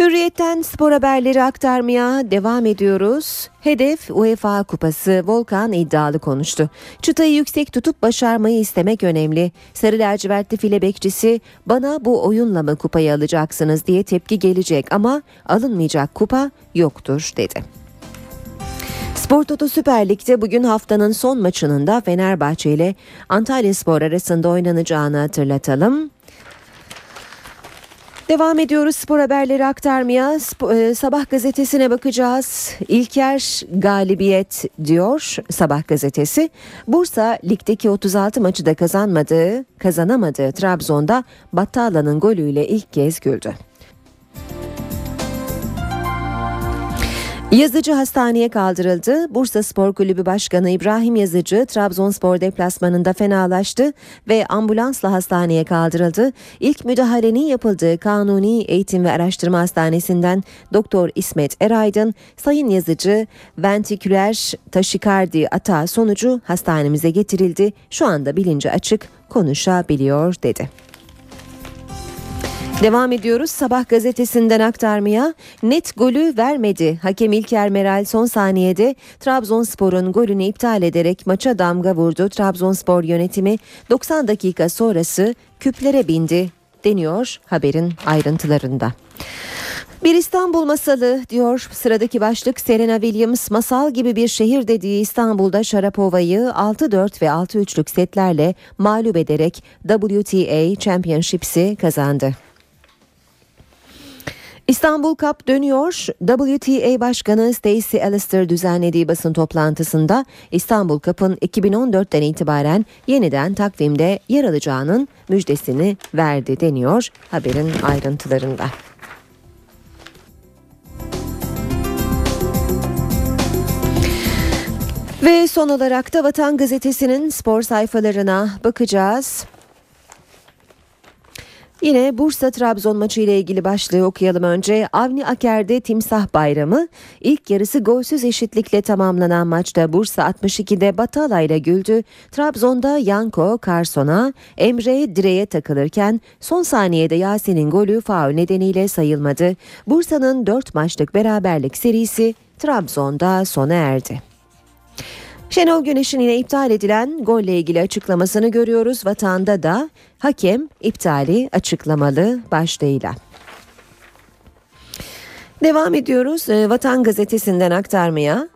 Hürriyetten spor haberleri aktarmaya devam ediyoruz. Hedef UEFA Kupası Volkan iddialı konuştu. Çıtayı yüksek tutup başarmayı istemek önemli. Sarı lacivertli file bekçisi bana bu oyunla mı kupayı alacaksınız diye tepki gelecek ama alınmayacak kupa yoktur dedi. Spor Toto Süper Lig'de bugün haftanın son maçının da Fenerbahçe ile Antalya Spor arasında oynanacağını hatırlatalım. Devam ediyoruz spor haberleri aktarmaya. Sp- sabah gazetesine bakacağız. İlker galibiyet diyor Sabah gazetesi. Bursa ligdeki 36 maçı da kazanmadığı, kazanamadığı Trabzon'da Battala'nın golüyle ilk kez güldü. Yazıcı hastaneye kaldırıldı. Bursa Spor Kulübü Başkanı İbrahim Yazıcı Trabzonspor deplasmanında fenalaştı ve ambulansla hastaneye kaldırıldı. İlk müdahalenin yapıldığı Kanuni Eğitim ve Araştırma Hastanesi'nden Doktor İsmet Eraydın, Sayın Yazıcı ventriküler taşikardi atağı sonucu hastanemize getirildi. Şu anda bilinci açık konuşabiliyor dedi. Devam ediyoruz Sabah gazetesinden aktarmaya. Net golü vermedi. Hakem İlker Meral son saniyede Trabzonspor'un golünü iptal ederek maça damga vurdu. Trabzonspor yönetimi 90 dakika sonrası küplere bindi deniyor haberin ayrıntılarında. Bir İstanbul masalı diyor sıradaki başlık Serena Williams masal gibi bir şehir dediği İstanbul'da Sharapova'yı 6-4 ve 6-3'lük setlerle mağlup ederek WTA Championships'i kazandı. İstanbul Cup dönüyor. WTA Başkanı Stacey Alistair düzenlediği basın toplantısında İstanbul Cup'ın 2014'ten itibaren yeniden takvimde yer alacağının müjdesini verdi deniyor haberin ayrıntılarında. Ve son olarak da Vatan Gazetesi'nin spor sayfalarına bakacağız. Yine Bursa Trabzon maçı ile ilgili başlığı okuyalım önce. Avni Aker'de Timsah Bayramı ilk yarısı golsüz eşitlikle tamamlanan maçta Bursa 62'de Batala ile güldü. Trabzon'da Yanko Carson'a Emre direğe takılırken son saniyede Yasin'in golü faul nedeniyle sayılmadı. Bursa'nın 4 maçlık beraberlik serisi Trabzon'da sona erdi. Şenol Güneş'in yine iptal edilen golle ilgili açıklamasını görüyoruz. Vatanda da hakem iptali açıklamalı başlığıyla. Devam ediyoruz Vatan Gazetesi'nden aktarmaya.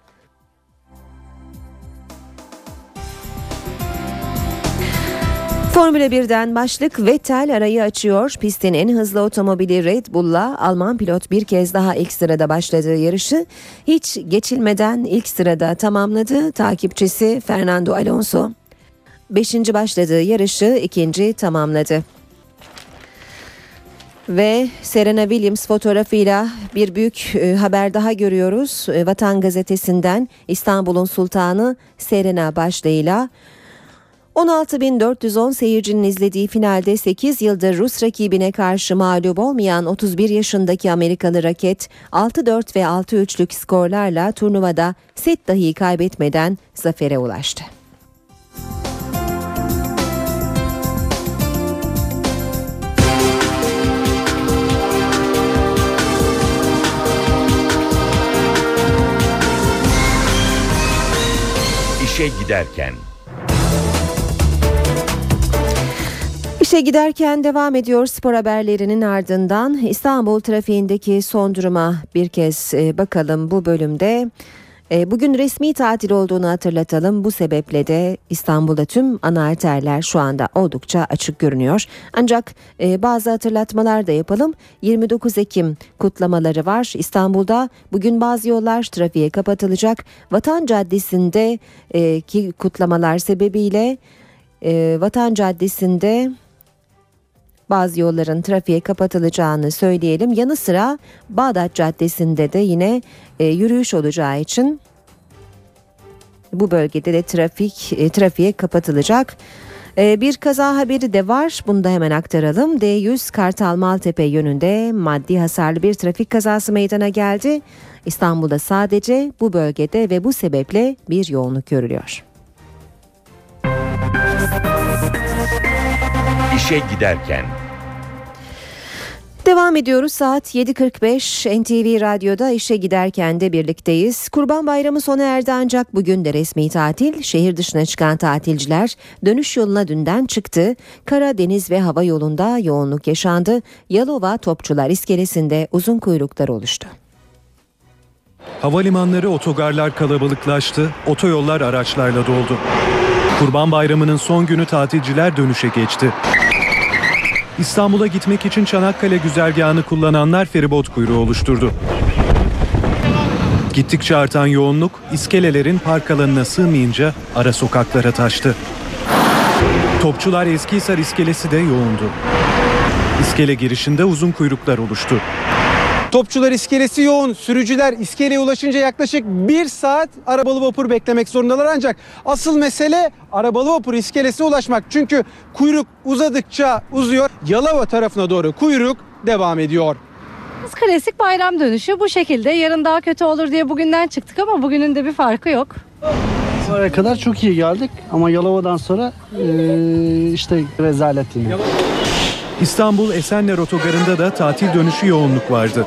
Formula 1'den başlık Vettel arayı açıyor. Pistin en hızlı otomobili Red Bull'la Alman pilot bir kez daha ilk sırada başladığı yarışı hiç geçilmeden ilk sırada tamamladı. Takipçisi Fernando Alonso 5. başladığı yarışı ikinci tamamladı. Ve Serena Williams fotoğrafıyla bir büyük haber daha görüyoruz. Vatan Gazetesi'nden İstanbul'un Sultanı Serena başlığıyla 16.410 seyircinin izlediği finalde 8 yıldır Rus rakibine karşı mağlup olmayan 31 yaşındaki Amerikalı raket 6-4 ve 6-3'lük skorlarla turnuvada set dahi kaybetmeden zafere ulaştı. İşe giderken İşe giderken devam ediyor spor haberlerinin ardından İstanbul trafiğindeki son duruma bir kez bakalım bu bölümde. E, bugün resmi tatil olduğunu hatırlatalım. Bu sebeple de İstanbul'da tüm ana arterler şu anda oldukça açık görünüyor. Ancak e, bazı hatırlatmalar da yapalım. 29 Ekim kutlamaları var İstanbul'da. Bugün bazı yollar trafiğe kapatılacak. Vatan Caddesi'nde e, ki kutlamalar sebebiyle e, Vatan Caddesi'nde bazı yolların trafiğe kapatılacağını söyleyelim. Yanı sıra Bağdat Caddesi'nde de yine e, yürüyüş olacağı için bu bölgede de trafik e, trafiğe kapatılacak. E, bir kaza haberi de var. Bunu da hemen aktaralım. D100 Kartal Maltepe yönünde maddi hasarlı bir trafik kazası meydana geldi. İstanbul'da sadece bu bölgede ve bu sebeple bir yoğunluk görülüyor. İşe giderken Devam ediyoruz saat 7.45 NTV Radyo'da işe giderken de birlikteyiz. Kurban Bayramı sona erdi ancak bugün de resmi tatil. Şehir dışına çıkan tatilciler dönüş yoluna dünden çıktı. Kara, deniz ve hava yolunda yoğunluk yaşandı. Yalova Topçular iskelesinde uzun kuyruklar oluştu. Havalimanları otogarlar kalabalıklaştı, otoyollar araçlarla doldu. Kurban Bayramı'nın son günü tatilciler dönüşe geçti. İstanbul'a gitmek için Çanakkale güzergahını kullananlar feribot kuyruğu oluşturdu. Gittikçe artan yoğunluk iskelelerin park alanına sığmayınca ara sokaklara taştı. Topçular Eskihisar iskelesi de yoğundu. İskele girişinde uzun kuyruklar oluştu. Topçular iskelesi yoğun. Sürücüler iskeleye ulaşınca yaklaşık bir saat arabalı vapur beklemek zorundalar. Ancak asıl mesele arabalı vapur iskelesine ulaşmak. Çünkü kuyruk uzadıkça uzuyor. Yalova tarafına doğru kuyruk devam ediyor. Klasik bayram dönüşü bu şekilde. Yarın daha kötü olur diye bugünden çıktık ama bugünün de bir farkı yok. Oraya kadar çok iyi geldik ama Yalova'dan sonra eee, işte rezalet yine. İstanbul Esenler Otogarı'nda da tatil dönüşü yoğunluk vardı.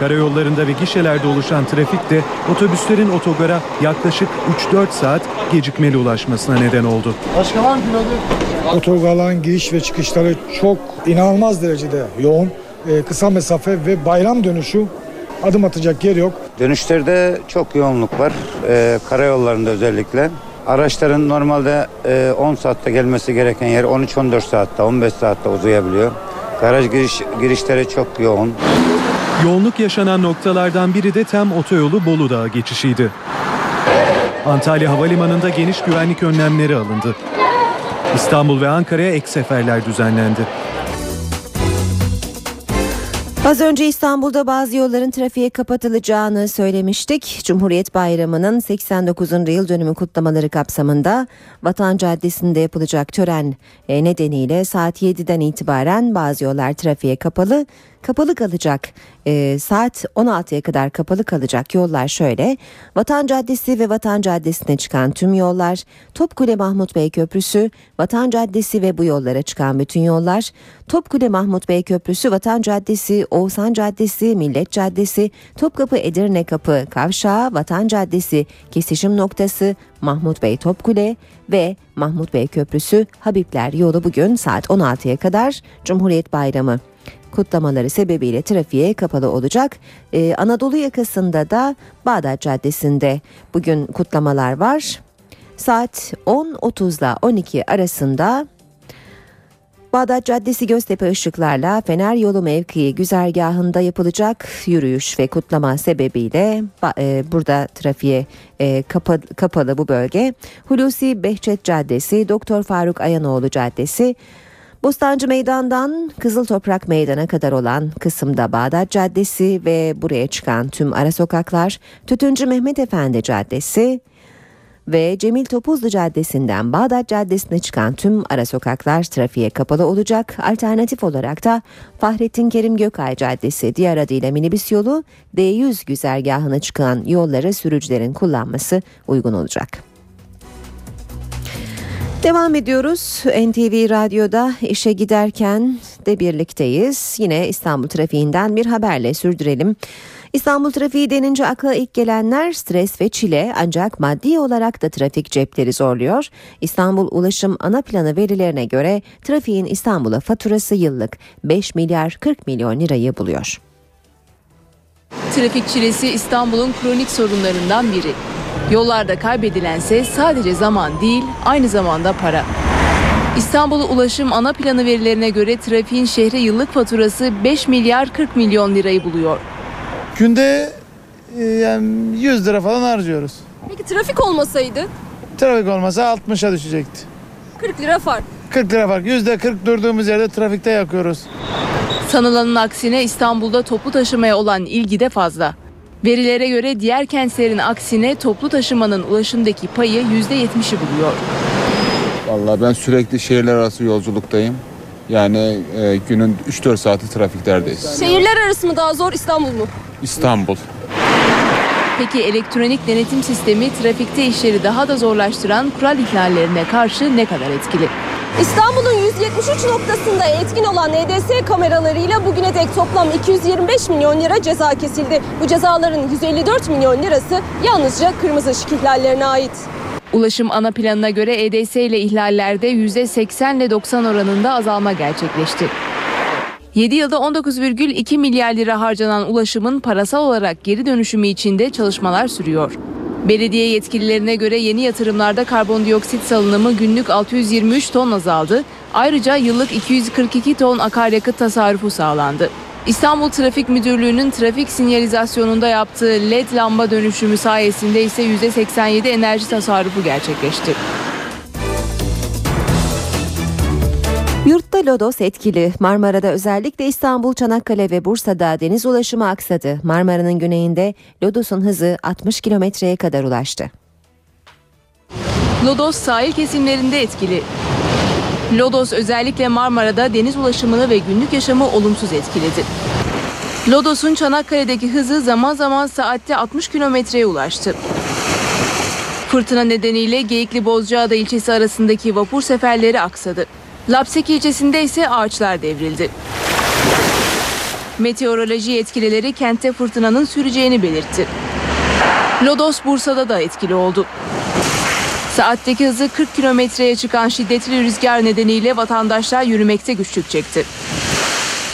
Karayollarında ve gişelerde oluşan trafik de otobüslerin otogara yaklaşık 3-4 saat gecikmeli ulaşmasına neden oldu. Başka var mı pilotu? Otogarların giriş ve çıkışları çok inanılmaz derecede yoğun. Ee, kısa mesafe ve bayram dönüşü adım atacak yer yok. Dönüşlerde çok yoğunluk var. Ee, karayollarında özellikle. Araçların normalde e, 10 saatte gelmesi gereken yer 13-14 saatte, 15 saatte uzayabiliyor. Garaj giriş, girişleri çok yoğun. Yoğunluk yaşanan noktalardan biri de Tem Otoyolu Bolu Dağı geçişiydi. Antalya Havalimanı'nda geniş güvenlik önlemleri alındı. İstanbul ve Ankara'ya ek seferler düzenlendi. Az önce İstanbul'da bazı yolların trafiğe kapatılacağını söylemiştik. Cumhuriyet Bayramı'nın 89. yıl dönümü kutlamaları kapsamında Vatan Caddesi'nde yapılacak tören e, nedeniyle saat 7'den itibaren bazı yollar trafiğe kapalı. Kapalı kalacak e, saat 16'ya kadar kapalı kalacak yollar şöyle. Vatan Caddesi ve Vatan Caddesi'ne çıkan tüm yollar, Topkule Mahmut Bey Köprüsü, Vatan Caddesi ve bu yollara çıkan bütün yollar, Topkule Mahmut Bey Köprüsü, Vatan Caddesi, Oğuzhan Caddesi, Millet Caddesi, Topkapı Edirne Kapı Kavşağı, Vatan Caddesi, kesişim noktası, Mahmut Bey Topkule ve Mahmut Bey Köprüsü Habibler yolu bugün saat 16'ya kadar Cumhuriyet Bayramı kutlamaları sebebiyle trafiğe kapalı olacak. Ee, Anadolu yakasında da Bağdat Caddesi'nde bugün kutlamalar var. Saat 10.30 ile 12 arasında Bağdat Caddesi Göztepe ışıklarla Fener Yolu mevkii güzergahında yapılacak yürüyüş ve kutlama sebebiyle e, burada trafiğe e, kapa, kapalı bu bölge. Hulusi Behçet Caddesi, Doktor Faruk Ayanoğlu Caddesi, Bostancı Meydan'dan Kızıl Toprak Meydan'a kadar olan kısımda Bağdat Caddesi ve buraya çıkan tüm ara sokaklar, Tütüncü Mehmet Efendi Caddesi ve Cemil Topuzlu Caddesi'nden Bağdat Caddesi'ne çıkan tüm ara sokaklar trafiğe kapalı olacak. Alternatif olarak da Fahrettin Kerim Gökay Caddesi diğer adıyla minibüs yolu D100 güzergahına çıkan yolları sürücülerin kullanması uygun olacak. Devam ediyoruz. NTV Radyo'da işe giderken de birlikteyiz. Yine İstanbul trafiğinden bir haberle sürdürelim. İstanbul trafiği denince akla ilk gelenler stres ve çile ancak maddi olarak da trafik cepleri zorluyor. İstanbul Ulaşım Ana Planı verilerine göre trafiğin İstanbul'a faturası yıllık 5 milyar 40 milyon lirayı buluyor. Trafik çilesi İstanbul'un kronik sorunlarından biri. Yollarda kaybedilense sadece zaman değil, aynı zamanda para. İstanbul Ulaşım Ana Planı verilerine göre trafiğin şehre yıllık faturası 5 milyar 40 milyon lirayı buluyor. Günde e, yani 100 lira falan harcıyoruz. Peki trafik olmasaydı Trafik olmasa 60'a düşecekti. 40 lira fark. 40 lira fark. %40 durduğumuz yerde trafikte yakıyoruz. Sanılanın aksine İstanbul'da toplu taşımaya olan ilgi de fazla. Verilere göre diğer kentlerin aksine toplu taşımanın ulaşımdaki payı %70'i buluyor. Vallahi ben sürekli şehirler arası yolculuktayım. Yani e, günün 3-4 saati trafiklerdeyiz. Şehirler arası mı daha zor İstanbul mu? İstanbul. Peki elektronik denetim sistemi trafikte işleri daha da zorlaştıran kural ihlallerine karşı ne kadar etkili? İstanbul'un 173 noktasında etkin olan EDS kameralarıyla bugüne dek toplam 225 milyon lira ceza kesildi. Bu cezaların 154 milyon lirası yalnızca kırmızı ışık ihlallerine ait. Ulaşım ana planına göre EDS ile ihlallerde %80 ile 90 oranında azalma gerçekleşti. 7 yılda 19,2 milyar lira harcanan ulaşımın parasal olarak geri dönüşümü için de çalışmalar sürüyor. Belediye yetkililerine göre yeni yatırımlarda karbondioksit salınımı günlük 623 ton azaldı. Ayrıca yıllık 242 ton akaryakıt tasarrufu sağlandı. İstanbul Trafik Müdürlüğü'nün trafik sinyalizasyonunda yaptığı LED lamba dönüşümü sayesinde ise %87 enerji tasarrufu gerçekleşti. Yurtta lodos etkili. Marmara'da özellikle İstanbul, Çanakkale ve Bursa'da deniz ulaşımı aksadı. Marmara'nın güneyinde lodosun hızı 60 kilometreye kadar ulaştı. Lodos sahil kesimlerinde etkili. Lodos özellikle Marmara'da deniz ulaşımını ve günlük yaşamı olumsuz etkiledi. Lodos'un Çanakkale'deki hızı zaman zaman saatte 60 kilometreye ulaştı. Fırtına nedeniyle Geyikli Bozcaada ilçesi arasındaki vapur seferleri aksadı. Lapseki ilçesinde ise ağaçlar devrildi. Meteoroloji yetkilileri kentte fırtınanın süreceğini belirtti. Lodos Bursa'da da etkili oldu. Saatteki hızı 40 kilometreye çıkan şiddetli rüzgar nedeniyle vatandaşlar yürümekte güçlük çekti.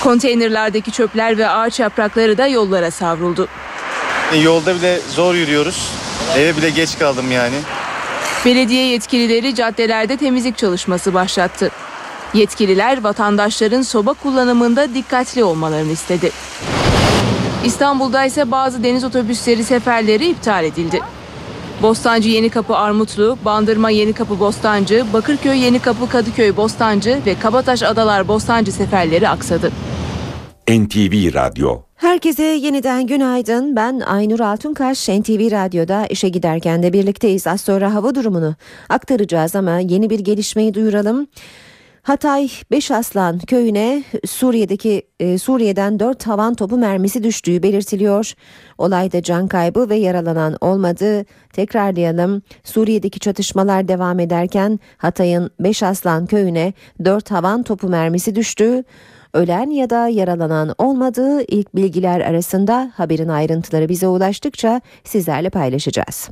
Konteynerlardaki çöpler ve ağaç yaprakları da yollara savruldu. Yolda bile zor yürüyoruz. Eve bile geç kaldım yani. Belediye yetkilileri caddelerde temizlik çalışması başlattı. Yetkililer vatandaşların soba kullanımında dikkatli olmalarını istedi. İstanbul'da ise bazı deniz otobüsleri seferleri iptal edildi. Bostancı Yenikapı Armutlu, Bandırma Yenikapı Bostancı, Bakırköy Yenikapı Kadıköy Bostancı ve Kabataş Adalar Bostancı seferleri aksadı. NTV Radyo Herkese yeniden günaydın. Ben Aynur Altunkaş. NTV Radyo'da işe giderken de birlikteyiz. Az sonra hava durumunu aktaracağız ama yeni bir gelişmeyi duyuralım. Hatay Beşaslan köyüne Suriye'deki e, Suriye'den 4 havan topu mermisi düştüğü belirtiliyor. Olayda can kaybı ve yaralanan olmadı. Tekrarlayalım. Suriye'deki çatışmalar devam ederken Hatay'ın Beşaslan köyüne 4 havan topu mermisi düştü. Ölen ya da yaralanan olmadığı ilk bilgiler arasında haberin ayrıntıları bize ulaştıkça sizlerle paylaşacağız.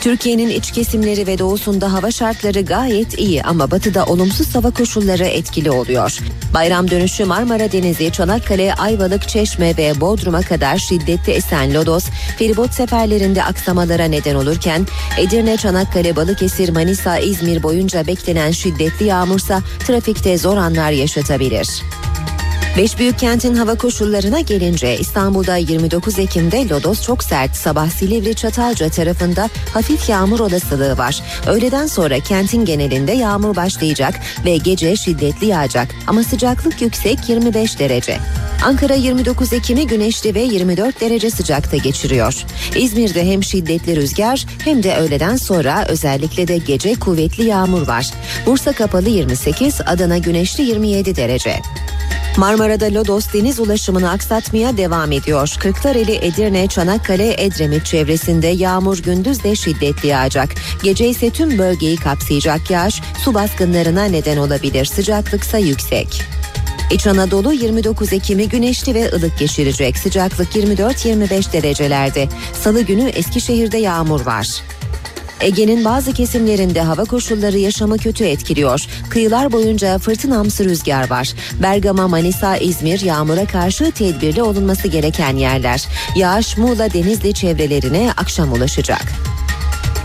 Türkiye'nin iç kesimleri ve doğusunda hava şartları gayet iyi ama batıda olumsuz hava koşulları etkili oluyor. Bayram dönüşü Marmara Denizi, Çanakkale, Ayvalık, Çeşme ve Bodrum'a kadar şiddetli esen lodos, feribot seferlerinde aksamalara neden olurken Edirne, Çanakkale, Balıkesir, Manisa, İzmir boyunca beklenen şiddetli yağmursa trafikte zor anlar yaşatabilir. Beş büyük kentin hava koşullarına gelince İstanbul'da 29 Ekim'de lodos çok sert sabah Silivri Çatalca tarafında hafif yağmur olasılığı var. Öğleden sonra kentin genelinde yağmur başlayacak ve gece şiddetli yağacak ama sıcaklık yüksek 25 derece. Ankara 29 Ekim'i güneşli ve 24 derece sıcakta geçiriyor. İzmir'de hem şiddetli rüzgar hem de öğleden sonra özellikle de gece kuvvetli yağmur var. Bursa kapalı 28, Adana güneşli 27 derece. Marmara'da Lodos deniz ulaşımını aksatmaya devam ediyor. Kırklareli, Edirne, Çanakkale, Edremit çevresinde yağmur gündüz de şiddetli yağacak. Gece ise tüm bölgeyi kapsayacak yağış su baskınlarına neden olabilir. Sıcaklıksa yüksek. İç Anadolu 29 Ekim'i güneşli ve ılık geçirecek. Sıcaklık 24-25 derecelerde. Salı günü Eskişehir'de yağmur var. Ege'nin bazı kesimlerinde hava koşulları yaşamı kötü etkiliyor. Kıyılar boyunca fırtınamsı rüzgar var. Bergama, Manisa, İzmir yağmura karşı tedbirli olunması gereken yerler. Yağış Muğla, Denizli çevrelerine akşam ulaşacak.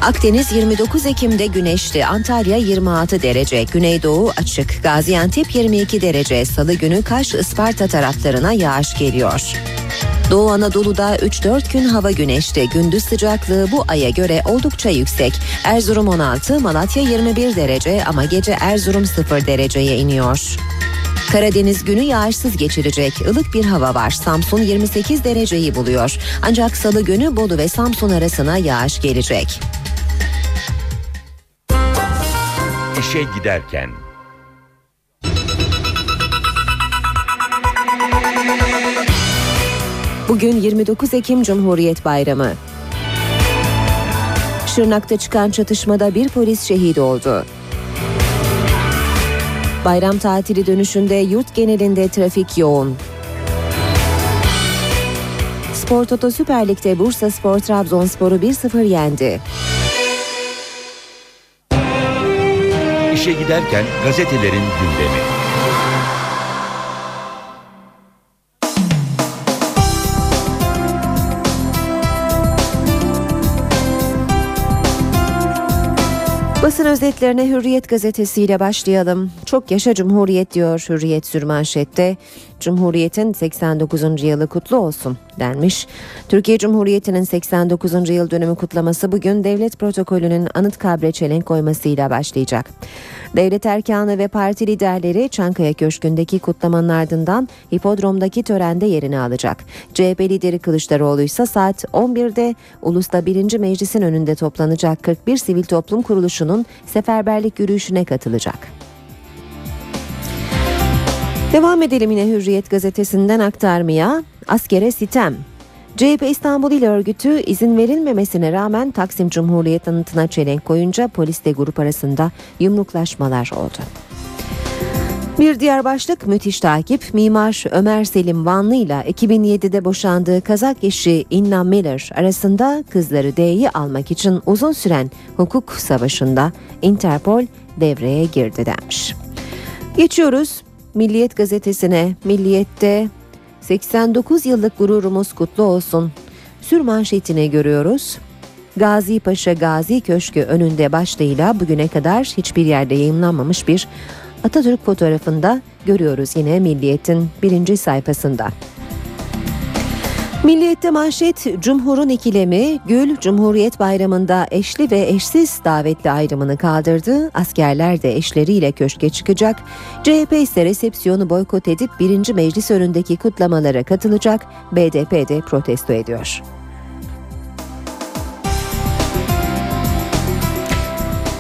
Akdeniz 29 Ekim'de güneşli, Antalya 26 derece, Güneydoğu açık, Gaziantep 22 derece, Salı günü Kaş, Isparta taraflarına yağış geliyor. Doğu Anadolu'da 3-4 gün hava güneşli, gündüz sıcaklığı bu aya göre oldukça yüksek. Erzurum 16, Malatya 21 derece ama gece Erzurum 0 dereceye iniyor. Karadeniz günü yağışsız geçirecek. ılık bir hava var. Samsun 28 dereceyi buluyor. Ancak salı günü Bolu ve Samsun arasına yağış gelecek. İşe giderken. Bugün 29 Ekim Cumhuriyet Bayramı. Şırnak'ta çıkan çatışmada bir polis şehit oldu. Bayram tatili dönüşünde yurt genelinde trafik yoğun. Spor Toto Süper Lig'de Bursa Spor Trabzonspor'u 1-0 yendi. İşe giderken gazetelerin gündemi. Basın özetlerine Hürriyet gazetesiyle başlayalım. Çok yaşa Cumhuriyet diyor Hürriyet sürmanşette. Cumhuriyet'in 89. yılı kutlu olsun denmiş. Türkiye Cumhuriyeti'nin 89. yıl dönümü kutlaması bugün devlet protokolünün anıt kabre çelenk koymasıyla başlayacak. Devlet erkanı ve parti liderleri Çankaya Köşkü'ndeki kutlamanın ardından hipodromdaki törende yerini alacak. CHP lideri Kılıçdaroğlu ise saat 11'de Ulus'ta 1. Meclis'in önünde toplanacak 41 sivil toplum kuruluşunun seferberlik yürüyüşüne katılacak. Devam edelim yine Hürriyet gazetesinden aktarmaya. Askere sitem. CHP İstanbul İl Örgütü izin verilmemesine rağmen Taksim Cumhuriyet anıtına çelenk koyunca polisle grup arasında yumruklaşmalar oldu. Bir diğer başlık müthiş takip. Mimar Ömer Selim Vanlı ile 2007'de boşandığı Kazak eşi Inna Miller arasında kızları D'yi almak için uzun süren hukuk savaşında Interpol devreye girdi denmiş. Geçiyoruz Milliyet gazetesine. Milliyet'te 89 yıllık gururumuz kutlu olsun. Sür manşetini görüyoruz. Gazi Paşa Gazi Köşkü önünde başlığıyla bugüne kadar hiçbir yerde yayınlanmamış bir Atatürk fotoğrafında görüyoruz yine Milliyet'in birinci sayfasında. Milliyet'te manşet Cumhur'un ikilemi Gül Cumhuriyet Bayramı'nda eşli ve eşsiz davetli ayrımını kaldırdı. Askerler de eşleriyle köşke çıkacak. CHP ise resepsiyonu boykot edip birinci meclis önündeki kutlamalara katılacak. BDP de protesto ediyor.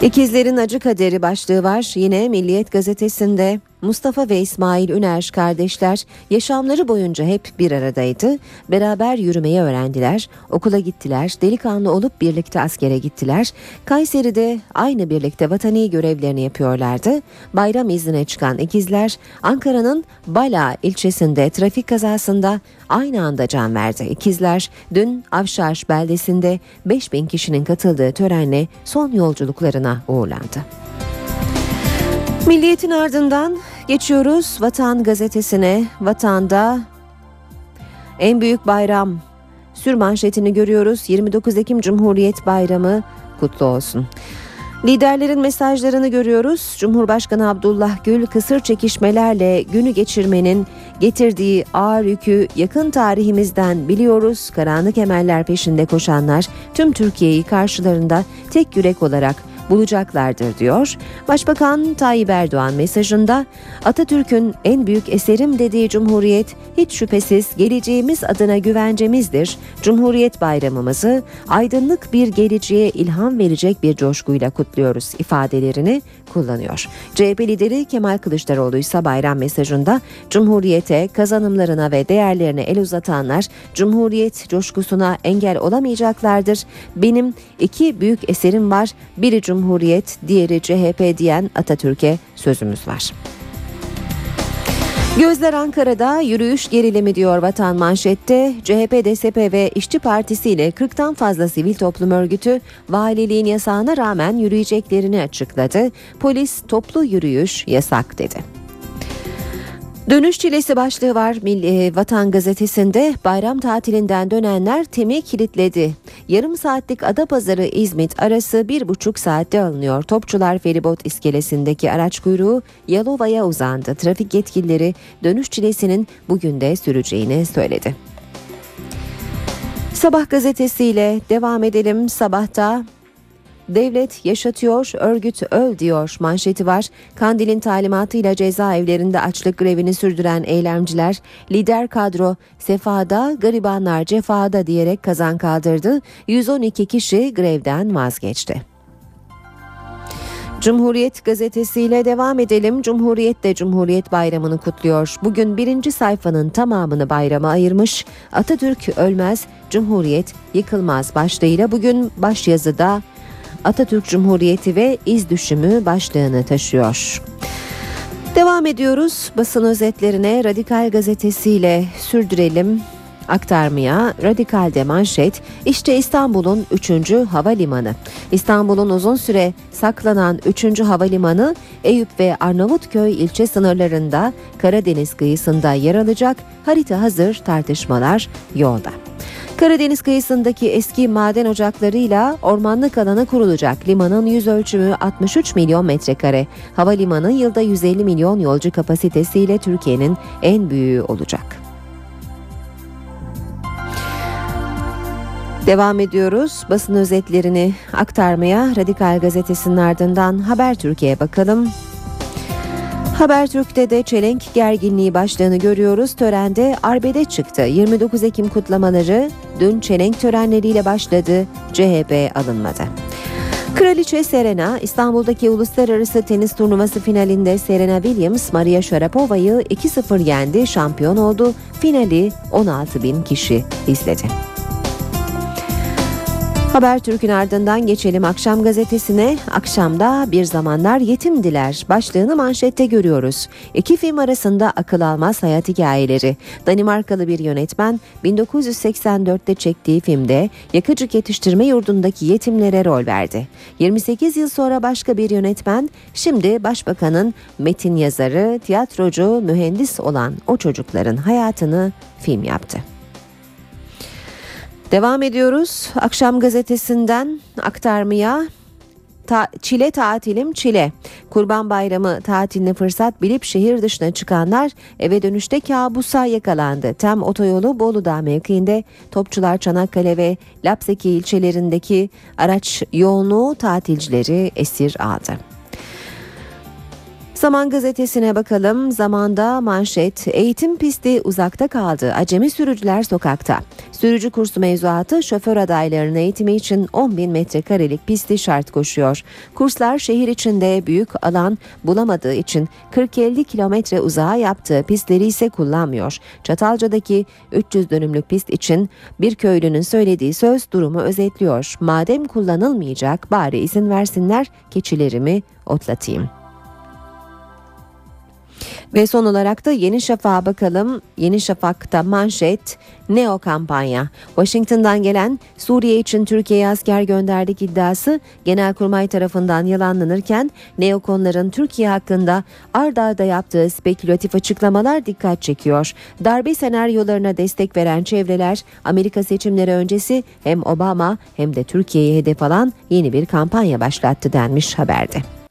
İkizlerin acı kaderi başlığı var yine Milliyet gazetesinde. Mustafa ve İsmail Üner kardeşler yaşamları boyunca hep bir aradaydı. Beraber yürümeyi öğrendiler. Okula gittiler. Delikanlı olup birlikte askere gittiler. Kayseri'de aynı birlikte vatani görevlerini yapıyorlardı. Bayram iznine çıkan ikizler Ankara'nın Bala ilçesinde trafik kazasında aynı anda can verdi. İkizler dün Avşar beldesinde 5000 kişinin katıldığı törenle son yolculuklarına uğurlandı. Milliyetin ardından geçiyoruz Vatan gazetesine. Vatanda en büyük bayram sürmanşetini görüyoruz. 29 Ekim Cumhuriyet Bayramı kutlu olsun. Liderlerin mesajlarını görüyoruz. Cumhurbaşkanı Abdullah Gül kısır çekişmelerle günü geçirmenin getirdiği ağır yükü yakın tarihimizden biliyoruz. Karanlık emeller peşinde koşanlar tüm Türkiye'yi karşılarında tek yürek olarak bulacaklardır diyor. Başbakan Tayyip Erdoğan mesajında Atatürk'ün en büyük eserim dediği Cumhuriyet hiç şüphesiz geleceğimiz adına güvencemizdir. Cumhuriyet bayramımızı aydınlık bir geleceğe ilham verecek bir coşkuyla kutluyoruz ifadelerini kullanıyor. CHP lideri Kemal Kılıçdaroğlu ise bayram mesajında Cumhuriyete, kazanımlarına ve değerlerine el uzatanlar Cumhuriyet coşkusuna engel olamayacaklardır. Benim iki büyük eserim var. Biri Cumhuriyet, diğeri CHP diyen Atatürk'e sözümüz var. Gözler Ankara'da yürüyüş gerilimi diyor Vatan Manşet'te. CHP, DSP ve İşçi Partisi ile 40'tan fazla sivil toplum örgütü valiliğin yasağına rağmen yürüyeceklerini açıkladı. Polis toplu yürüyüş yasak dedi. Dönüş çilesi başlığı var Milli Vatan Gazetesi'nde bayram tatilinden dönenler temi kilitledi. Yarım saatlik Adapazarı İzmit arası bir buçuk saatte alınıyor. Topçular feribot iskelesindeki araç kuyruğu Yalova'ya uzandı. Trafik yetkilileri dönüş çilesinin bugün de süreceğini söyledi. Sabah gazetesiyle devam edelim. Sabahta Devlet yaşatıyor, örgüt öl diyor manşeti var. Kandil'in talimatıyla cezaevlerinde açlık grevini sürdüren eylemciler lider kadro sefada, garibanlar cefada diyerek kazan kaldırdı. 112 kişi grevden vazgeçti. Cumhuriyet gazetesiyle devam edelim. Cumhuriyet de Cumhuriyet Bayramı'nı kutluyor. Bugün birinci sayfanın tamamını bayrama ayırmış. Atatürk ölmez, Cumhuriyet yıkılmaz başlığıyla bugün başyazıda Atatürk Cumhuriyeti ve iz düşümü başlığını taşıyor. Devam ediyoruz basın özetlerine Radikal gazetesiyle sürdürelim aktarmaya Radikal'de manşet işte İstanbul'un 3. havalimanı. İstanbul'un uzun süre saklanan 3. havalimanı Eyüp ve Arnavutköy ilçe sınırlarında Karadeniz kıyısında yer alacak. Harita hazır tartışmalar yolda. Karadeniz kıyısındaki eski maden ocaklarıyla ormanlık alana kurulacak limanın yüz ölçümü 63 milyon metrekare. Havalimanı yılda 150 milyon yolcu kapasitesiyle Türkiye'nin en büyüğü olacak. Devam ediyoruz. Basın özetlerini aktarmaya Radikal Gazetesi'nin ardından Haber Türkiye'ye bakalım. Habertürk'te de çelenk gerginliği başlığını görüyoruz. Törende arbede çıktı. 29 Ekim kutlamaları dün çelenk törenleriyle başladı. CHP alınmadı. Kraliçe Serena İstanbul'daki uluslararası tenis turnuvası finalinde Serena Williams Maria Sharapova'yı 2-0 yendi, şampiyon oldu. Finali 16 bin kişi izledi. Habertürk'ün ardından geçelim akşam gazetesine. Akşamda bir zamanlar yetimdiler. Başlığını manşette görüyoruz. İki film arasında akıl almaz hayat hikayeleri. Danimarkalı bir yönetmen 1984'te çektiği filmde Yakıcık Yetiştirme Yurdu'ndaki yetimlere rol verdi. 28 yıl sonra başka bir yönetmen şimdi başbakanın metin yazarı, tiyatrocu, mühendis olan o çocukların hayatını film yaptı. Devam ediyoruz. Akşam gazetesinden aktarmaya Ta, Çile tatilim Çile. Kurban Bayramı tatiline fırsat bilip şehir dışına çıkanlar eve dönüşte kabusa yakalandı. Tem otoyolu Bolu mevkiinde Topçular Çanakkale ve Lapseki ilçelerindeki araç yoğunluğu tatilcileri esir aldı. Zaman gazetesine bakalım. Zamanda manşet eğitim pisti uzakta kaldı. Acemi sürücüler sokakta. Sürücü kursu mevzuatı şoför adaylarının eğitimi için 10 bin metrekarelik pisti şart koşuyor. Kurslar şehir içinde büyük alan bulamadığı için 40-50 kilometre uzağa yaptığı pistleri ise kullanmıyor. Çatalca'daki 300 dönümlük pist için bir köylünün söylediği söz durumu özetliyor. Madem kullanılmayacak bari izin versinler keçilerimi otlatayım. Ve son olarak da Yeni Şafak'a bakalım. Yeni Şafak'ta manşet Neo kampanya. Washington'dan gelen Suriye için Türkiye'ye asker gönderdik iddiası Genelkurmay tarafından yalanlanırken neokonların Türkiye hakkında ard arda yaptığı spekülatif açıklamalar dikkat çekiyor. Darbe senaryolarına destek veren çevreler Amerika seçimleri öncesi hem Obama hem de Türkiye'ye hedef alan yeni bir kampanya başlattı denmiş haberde.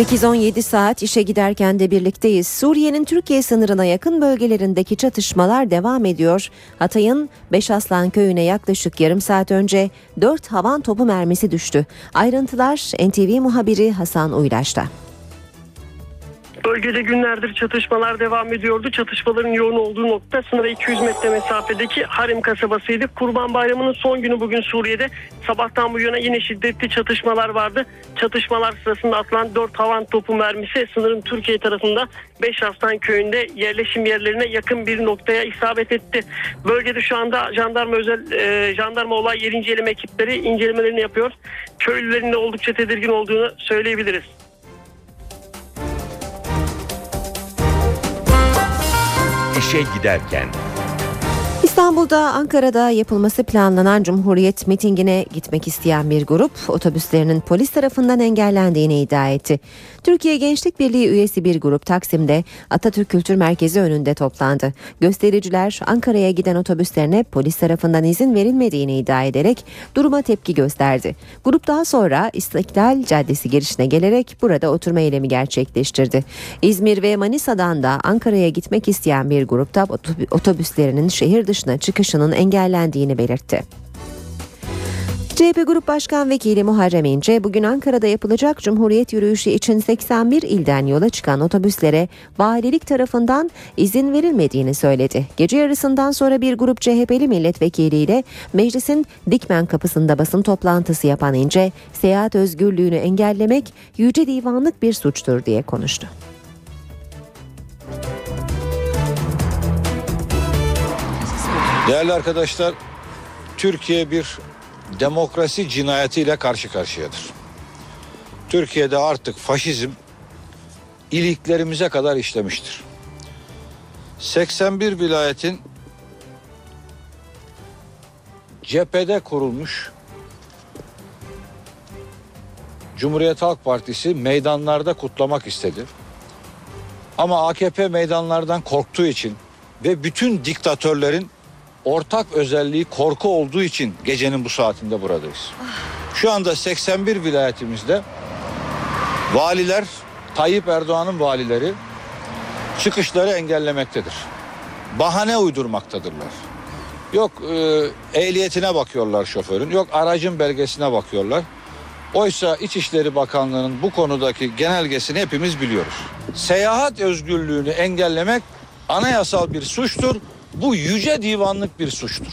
8-17 saat işe giderken de birlikteyiz. Suriye'nin Türkiye sınırına yakın bölgelerindeki çatışmalar devam ediyor. Hatay'ın Beşaslan köyüne yaklaşık yarım saat önce 4 havan topu mermisi düştü. Ayrıntılar NTV muhabiri Hasan Uylaş'ta. Bölgede günlerdir çatışmalar devam ediyordu. Çatışmaların yoğun olduğu nokta sınıra 200 metre mesafedeki Harim kasabasıydı. Kurban Bayramı'nın son günü bugün Suriye'de. Sabahtan bu yana yine şiddetli çatışmalar vardı. Çatışmalar sırasında atılan 4 havan topu mermisi sınırın Türkiye tarafında 5 Aslan köyünde yerleşim yerlerine yakın bir noktaya isabet etti. Bölgede şu anda jandarma özel e, jandarma olay yeri inceleme ekipleri incelemelerini yapıyor. Köylülerin de oldukça tedirgin olduğunu söyleyebiliriz. İşe giderken İstanbul'da, Ankara'da yapılması planlanan Cumhuriyet mitingine gitmek isteyen bir grup otobüslerinin polis tarafından engellendiğini iddia etti. Türkiye Gençlik Birliği üyesi bir grup Taksim'de Atatürk Kültür Merkezi önünde toplandı. Göstericiler Ankara'ya giden otobüslerine polis tarafından izin verilmediğini iddia ederek duruma tepki gösterdi. Grup daha sonra İstiklal Caddesi girişine gelerek burada oturma eylemi gerçekleştirdi. İzmir ve Manisa'dan da Ankara'ya gitmek isteyen bir grupta otobüslerinin şehir dışına çıkışının engellendiğini belirtti. CHP Grup Başkan Vekili Muharrem İnce bugün Ankara'da yapılacak Cumhuriyet yürüyüşü için 81 ilden yola çıkan otobüslere valilik tarafından izin verilmediğini söyledi. Gece yarısından sonra bir grup CHP'li milletvekiliyle meclisin Dikmen kapısında basın toplantısı yapan İnce, seyahat özgürlüğünü engellemek yüce divanlık bir suçtur diye konuştu. Değerli arkadaşlar, Türkiye bir demokrasi cinayetiyle karşı karşıyadır. Türkiye'de artık faşizm iliklerimize kadar işlemiştir. 81 vilayetin cephede kurulmuş Cumhuriyet Halk Partisi meydanlarda kutlamak istedi. Ama AKP meydanlardan korktuğu için ve bütün diktatörlerin ortak özelliği korku olduğu için gecenin bu saatinde buradayız. Şu anda 81 vilayetimizde valiler, Tayyip Erdoğan'ın valileri çıkışları engellemektedir. Bahane uydurmaktadırlar. Yok e, ehliyetine bakıyorlar şoförün, yok aracın belgesine bakıyorlar. Oysa İçişleri Bakanlığı'nın bu konudaki genelgesini hepimiz biliyoruz. Seyahat özgürlüğünü engellemek anayasal bir suçtur. Bu yüce divanlık bir suçtur.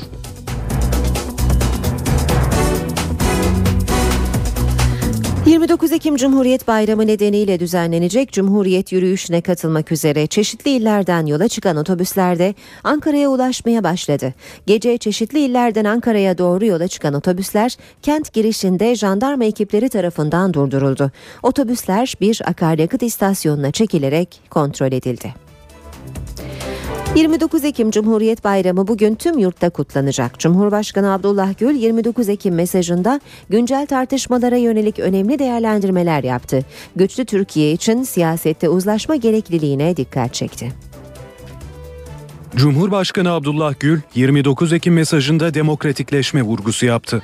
...29 Ekim Cumhuriyet Bayramı nedeniyle düzenlenecek Cumhuriyet yürüyüşüne katılmak üzere çeşitli illerden yola çıkan otobüslerde Ankara'ya ulaşmaya başladı. Gece çeşitli illerden Ankara'ya doğru yola çıkan otobüsler kent girişinde jandarma ekipleri tarafından durduruldu. Otobüsler bir akaryakıt istasyonuna çekilerek kontrol edildi. 29 Ekim Cumhuriyet Bayramı bugün tüm yurtta kutlanacak. Cumhurbaşkanı Abdullah Gül 29 Ekim mesajında güncel tartışmalara yönelik önemli değerlendirmeler yaptı. Güçlü Türkiye için siyasette uzlaşma gerekliliğine dikkat çekti. Cumhurbaşkanı Abdullah Gül 29 Ekim mesajında demokratikleşme vurgusu yaptı.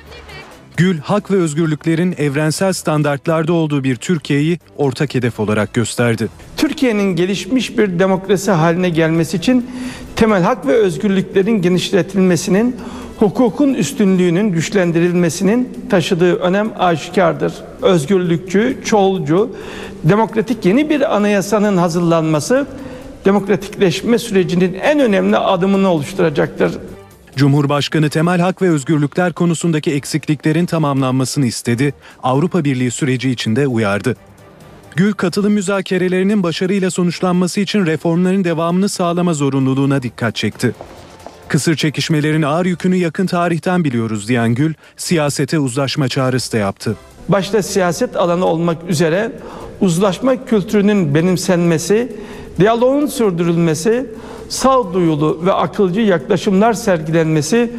Gül, hak ve özgürlüklerin evrensel standartlarda olduğu bir Türkiye'yi ortak hedef olarak gösterdi. Türkiye'nin gelişmiş bir demokrasi haline gelmesi için temel hak ve özgürlüklerin genişletilmesinin, hukukun üstünlüğünün güçlendirilmesinin taşıdığı önem aşikardır. Özgürlükçü, çoğulcu, demokratik yeni bir anayasanın hazırlanması demokratikleşme sürecinin en önemli adımını oluşturacaktır. Cumhurbaşkanı temel hak ve özgürlükler konusundaki eksikliklerin tamamlanmasını istedi, Avrupa Birliği süreci içinde uyardı. Gül katılım müzakerelerinin başarıyla sonuçlanması için reformların devamını sağlama zorunluluğuna dikkat çekti. Kısır çekişmelerin ağır yükünü yakın tarihten biliyoruz diyen Gül, siyasete uzlaşma çağrısı da yaptı. Başta siyaset alanı olmak üzere uzlaşma kültürünün benimsenmesi, diyaloğun sürdürülmesi, sağduyulu ve akılcı yaklaşımlar sergilenmesi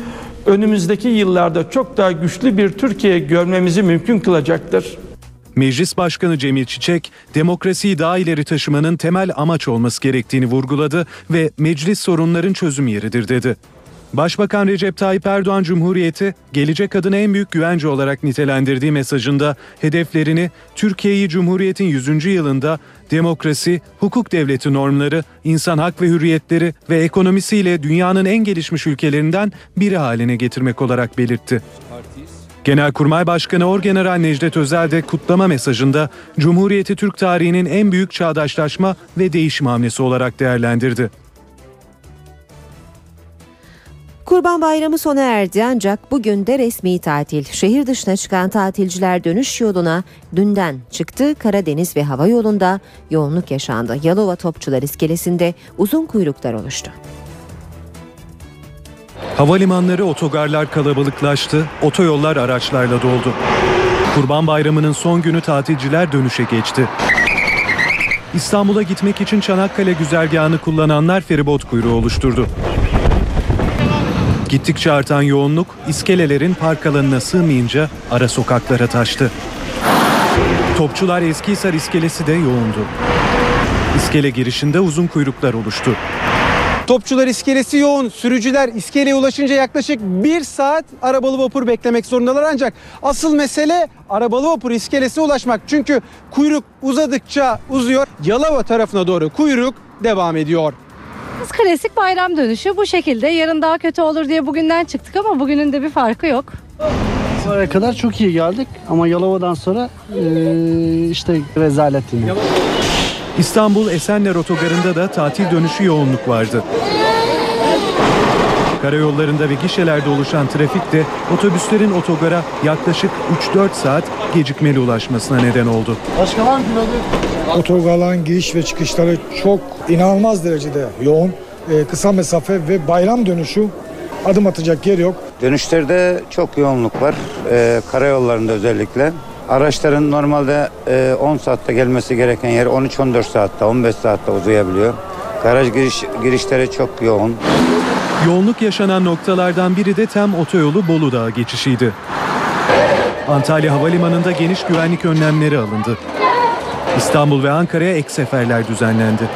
önümüzdeki yıllarda çok daha güçlü bir Türkiye görmemizi mümkün kılacaktır. Meclis Başkanı Cemil Çiçek, demokrasiyi daha ileri taşımanın temel amaç olması gerektiğini vurguladı ve meclis sorunların çözüm yeridir dedi. Başbakan Recep Tayyip Erdoğan Cumhuriyeti gelecek adına en büyük güvence olarak nitelendirdiği mesajında hedeflerini Türkiye'yi Cumhuriyet'in 100. yılında demokrasi, hukuk devleti normları, insan hak ve hürriyetleri ve ekonomisiyle dünyanın en gelişmiş ülkelerinden biri haline getirmek olarak belirtti. Genelkurmay Başkanı Orgeneral Necdet Özel de kutlama mesajında Cumhuriyeti Türk tarihinin en büyük çağdaşlaşma ve değişim hamlesi olarak değerlendirdi. Kurban Bayramı sona erdi ancak bugün de resmi tatil. Şehir dışına çıkan tatilciler dönüş yoluna dünden çıktı. Karadeniz ve hava yolunda yoğunluk yaşandı. Yalova Topçular İskelesi'nde uzun kuyruklar oluştu. Havalimanları otogarlar kalabalıklaştı, otoyollar araçlarla doldu. Kurban Bayramı'nın son günü tatilciler dönüşe geçti. İstanbul'a gitmek için Çanakkale güzergahını kullananlar feribot kuyruğu oluşturdu. Gittikçe artan yoğunluk iskelelerin park alanına sığmayınca ara sokaklara taştı. Topçular Eskihisar iskelesi de yoğundu. İskele girişinde uzun kuyruklar oluştu. Topçular iskelesi yoğun. Sürücüler iskeleye ulaşınca yaklaşık bir saat arabalı vapur beklemek zorundalar. Ancak asıl mesele arabalı vapur iskelesine ulaşmak. Çünkü kuyruk uzadıkça uzuyor. Yalova tarafına doğru kuyruk devam ediyor. Biz klasik bayram dönüşü bu şekilde. Yarın daha kötü olur diye bugünden çıktık ama bugünün de bir farkı yok. Oraya kadar çok iyi geldik ama Yalova'dan sonra eee, işte rezalet yine. İstanbul Esenler Otogarı'nda da tatil dönüşü yoğunluk vardı. Karayollarında ve gişelerde oluşan trafik de otobüslerin otogara yaklaşık 3-4 saat gecikmeli ulaşmasına neden oldu. Başka var mı Otogarların giriş ve çıkışları çok inanılmaz derecede yoğun. Ee, kısa mesafe ve bayram dönüşü adım atacak yer yok. Dönüşlerde çok yoğunluk var. Ee, karayollarında özellikle. Araçların normalde e, 10 saatte gelmesi gereken yer 13-14 saatte, 15 saatte uzayabiliyor. Garaj giriş, girişleri çok yoğun. Yoğunluk yaşanan noktalardan biri de Tem Otoyolu Bolu Dağı geçişiydi. Antalya Havalimanı'nda geniş güvenlik önlemleri alındı. İstanbul ve Ankara'ya ek seferler düzenlendi.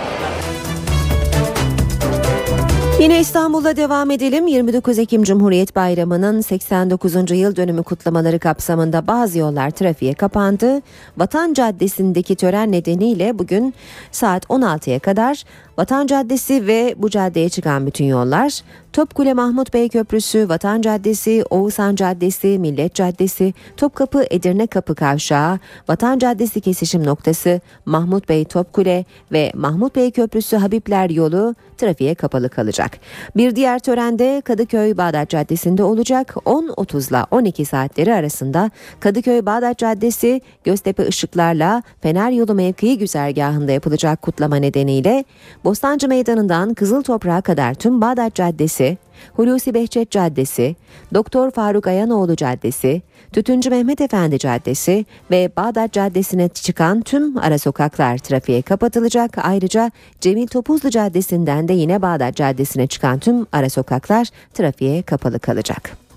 Yine İstanbul'da devam edelim. 29 Ekim Cumhuriyet Bayramı'nın 89. yıl dönümü kutlamaları kapsamında bazı yollar trafiğe kapandı. Vatan Caddesi'ndeki tören nedeniyle bugün saat 16'ya kadar Vatan Caddesi ve bu caddeye çıkan bütün yollar, Topkule Mahmut Bey Köprüsü, Vatan Caddesi, Oğuzhan Caddesi, Millet Caddesi, Topkapı Edirne Kapı Kavşağı, Vatan Caddesi kesişim noktası, Mahmut Bey Topkule ve Mahmut Bey Köprüsü Habibler yolu trafiğe kapalı kalacak. Bir diğer törende Kadıköy Bağdat Caddesi'nde olacak 10.30 ile 12 saatleri arasında Kadıköy Bağdat Caddesi Göztepe ışıklarla Fener Yolu mevkii güzergahında yapılacak kutlama nedeniyle Bostancı Meydanı'ndan Kızıl Toprağa kadar tüm Bağdat Caddesi, Hulusi Behçet Caddesi, Doktor Faruk Ayanoğlu Caddesi, Tütüncü Mehmet Efendi Caddesi ve Bağdat Caddesi'ne çıkan tüm ara sokaklar trafiğe kapatılacak. Ayrıca Cemil Topuzlu Caddesi'nden de yine Bağdat Caddesi'ne çıkan tüm ara sokaklar trafiğe kapalı kalacak.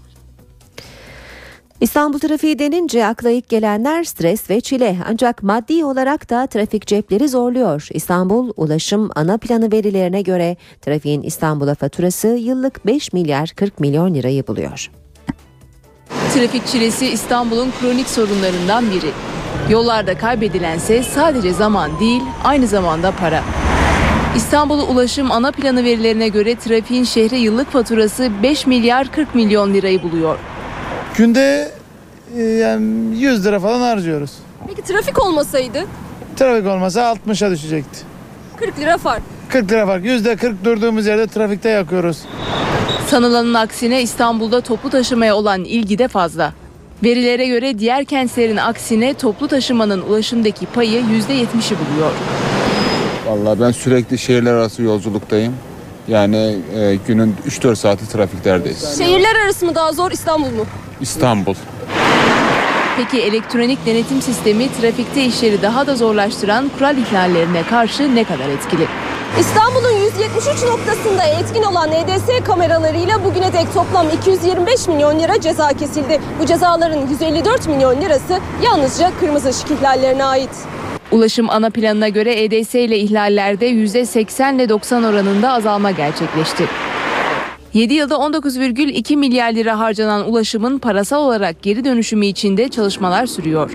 İstanbul trafiği denince akla ilk gelenler stres ve çile ancak maddi olarak da trafik cepleri zorluyor. İstanbul Ulaşım Ana Planı verilerine göre trafiğin İstanbul'a faturası yıllık 5 milyar 40 milyon lirayı buluyor. Trafik çilesi İstanbul'un kronik sorunlarından biri. Yollarda kaybedilense sadece zaman değil, aynı zamanda para. İstanbul Ulaşım Ana Planı verilerine göre trafiğin şehre yıllık faturası 5 milyar 40 milyon lirayı buluyor. Günde e, yani 100 lira falan harcıyoruz. Peki trafik olmasaydı Trafik olmasa 60'a düşecekti. 40 lira fark. 40 lira fark. Yüzde 40 durduğumuz yerde trafikte yakıyoruz. Sanılanın aksine İstanbul'da toplu taşımaya olan ilgi de fazla. Verilere göre diğer kentlerin aksine toplu taşımanın ulaşımdaki payı %70'i buluyor. Vallahi ben sürekli şehirler arası yolculuktayım. Yani e, günün 3-4 saati trafiklerdeyiz. Şehirler arası mı daha zor İstanbul mu? İstanbul. Peki elektronik denetim sistemi trafikte işleri daha da zorlaştıran kural ihlallerine karşı ne kadar etkili? İstanbul'un 173 noktasında etkin olan EDS kameralarıyla bugüne dek toplam 225 milyon lira ceza kesildi. Bu cezaların 154 milyon lirası yalnızca kırmızı ışık ihlallerine ait. Ulaşım ana planına göre EDS ile ihlallerde %80 ile 90 oranında azalma gerçekleşti. 7 yılda 19,2 milyar lira harcanan ulaşımın parasal olarak geri dönüşümü için de çalışmalar sürüyor.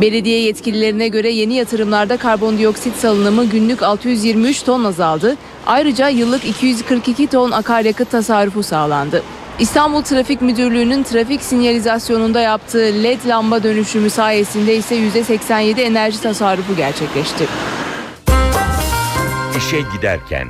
Belediye yetkililerine göre yeni yatırımlarda karbondioksit salınımı günlük 623 ton azaldı. Ayrıca yıllık 242 ton akaryakıt tasarrufu sağlandı. İstanbul Trafik Müdürlüğü'nün trafik sinyalizasyonunda yaptığı LED lamba dönüşümü sayesinde ise %87 enerji tasarrufu gerçekleşti. İşe giderken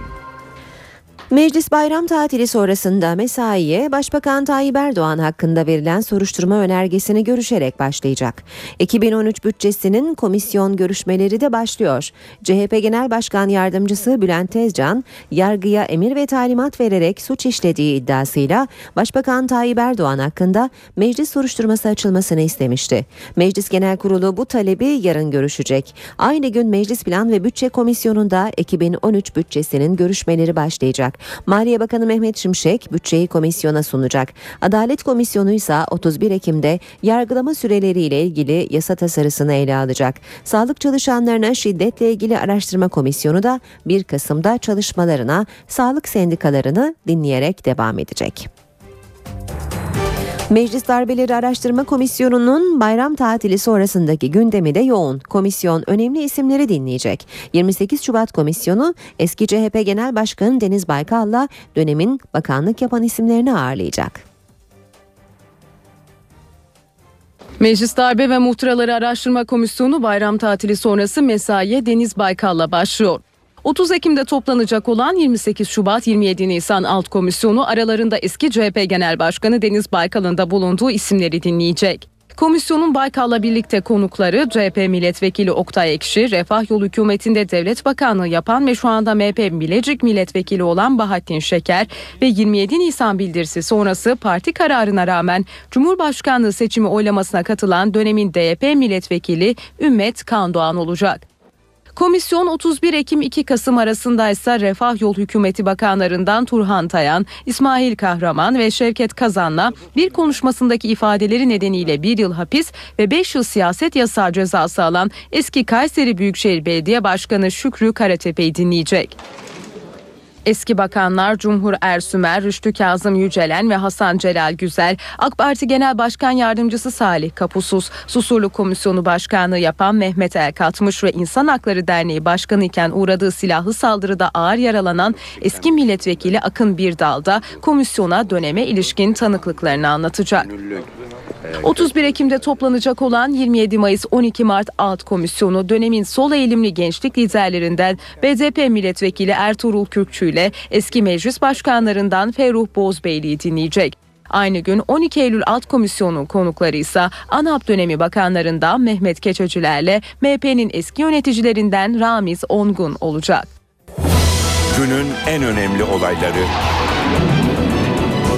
Meclis bayram tatili sonrasında mesaiye Başbakan Tayyip Erdoğan hakkında verilen soruşturma önergesini görüşerek başlayacak. 2013 bütçesinin komisyon görüşmeleri de başlıyor. CHP Genel Başkan Yardımcısı Bülent Tezcan, yargıya emir ve talimat vererek suç işlediği iddiasıyla Başbakan Tayyip Erdoğan hakkında meclis soruşturması açılmasını istemişti. Meclis Genel Kurulu bu talebi yarın görüşecek. Aynı gün Meclis Plan ve Bütçe Komisyonu'nda 2013 bütçesinin görüşmeleri başlayacak. Maliye Bakanı Mehmet Şimşek bütçeyi komisyona sunacak. Adalet Komisyonu ise 31 Ekim'de yargılama süreleriyle ilgili yasa tasarısını ele alacak. Sağlık çalışanlarına şiddetle ilgili araştırma komisyonu da 1 Kasım'da çalışmalarına sağlık sendikalarını dinleyerek devam edecek. Meclis Darbeleri Araştırma Komisyonu'nun bayram tatili sonrasındaki gündemi de yoğun. Komisyon önemli isimleri dinleyecek. 28 Şubat Komisyonu eski CHP Genel Başkanı Deniz Baykal'la dönemin bakanlık yapan isimlerini ağırlayacak. Meclis Darbe ve Muhtıraları Araştırma Komisyonu bayram tatili sonrası mesaiye Deniz Baykal'la başlıyor. 30 Ekim'de toplanacak olan 28 Şubat 27 Nisan Alt Komisyonu aralarında eski CHP Genel Başkanı Deniz Baykal'ın da bulunduğu isimleri dinleyecek. Komisyonun Baykal'la birlikte konukları CHP Milletvekili Oktay Ekşi, Refah Yolu hükümetinde devlet bakanlığı yapan ve şu anda MHP Bilecik Milletvekili olan Bahattin Şeker ve 27 Nisan bildirisi sonrası parti kararına rağmen Cumhurbaşkanlığı seçimi oylamasına katılan dönemin DYP Milletvekili Ümmet Kandoğan olacak. Komisyon 31 Ekim 2 Kasım arasında ise Refah Yol Hükümeti Bakanlarından Turhan Tayan, İsmail Kahraman ve Şevket Kazan'la bir konuşmasındaki ifadeleri nedeniyle bir yıl hapis ve 5 yıl siyaset yasağı cezası alan eski Kayseri Büyükşehir Belediye Başkanı Şükrü Karatepe'yi dinleyecek. Eski bakanlar Cumhur Ersümer, Rüştü Kazım Yücelen ve Hasan Celal Güzel, AK Parti Genel Başkan Yardımcısı Salih Kapusuz, Susurluk Komisyonu Başkanlığı yapan Mehmet Erkatmış ve İnsan Hakları Derneği Başkanı iken uğradığı silahlı saldırıda ağır yaralanan eski milletvekili Akın Birdal da komisyona döneme ilişkin tanıklıklarını anlatacak. 31 Ekim'de toplanacak olan 27 Mayıs 12 Mart Alt Komisyonu dönemin sol eğilimli gençlik liderlerinden BDP milletvekili Ertuğrul Kürkçü ile eski meclis başkanlarından Ferruh Bozbeyli'yi dinleyecek. Aynı gün 12 Eylül Alt Komisyonu konukları ise ANAP dönemi bakanlarından Mehmet Keçöcülerle MHP'nin eski yöneticilerinden Ramiz Ongun olacak. Günün en önemli olayları.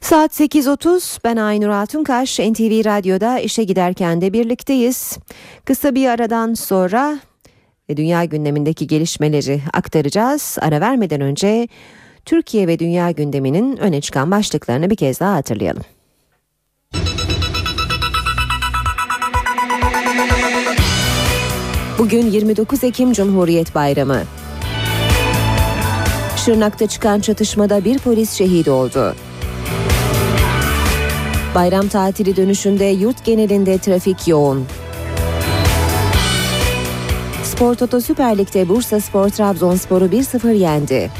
Saat 8.30 ben Aynur Altunkaş NTV Radyo'da işe giderken de birlikteyiz. Kısa bir aradan sonra ve dünya gündemindeki gelişmeleri aktaracağız. Ara vermeden önce Türkiye ve dünya gündeminin öne çıkan başlıklarını bir kez daha hatırlayalım. Bugün 29 Ekim Cumhuriyet Bayramı. Şırnak'ta çıkan çatışmada bir polis şehit oldu. Bayram tatili dönüşünde yurt genelinde trafik yoğun. Spor Toto Süper Lig'de Bursa Spor Trabzonspor'u 1-0 yendi.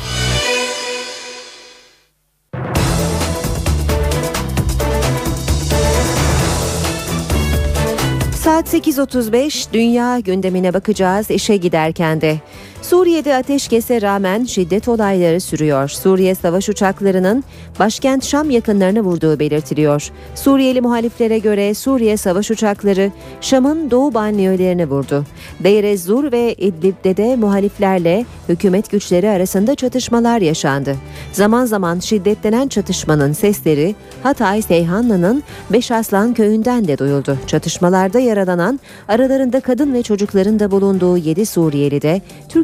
Saat 8.35 dünya gündemine bakacağız işe giderken de. Suriye'de ateşkese rağmen şiddet olayları sürüyor. Suriye savaş uçaklarının başkent Şam yakınlarına vurduğu belirtiliyor. Suriyeli muhaliflere göre Suriye savaş uçakları Şam'ın doğu banliyölerini vurdu. Deir ez-Zur ve İdlib'de de muhaliflerle hükümet güçleri arasında çatışmalar yaşandı. Zaman zaman şiddetlenen çatışmanın sesleri Hatay Seyhanlı'nın Beşaslan köyünden de duyuldu. Çatışmalarda yaralan yaralanan, aralarında kadın ve çocukların da bulunduğu 7 Suriyeli de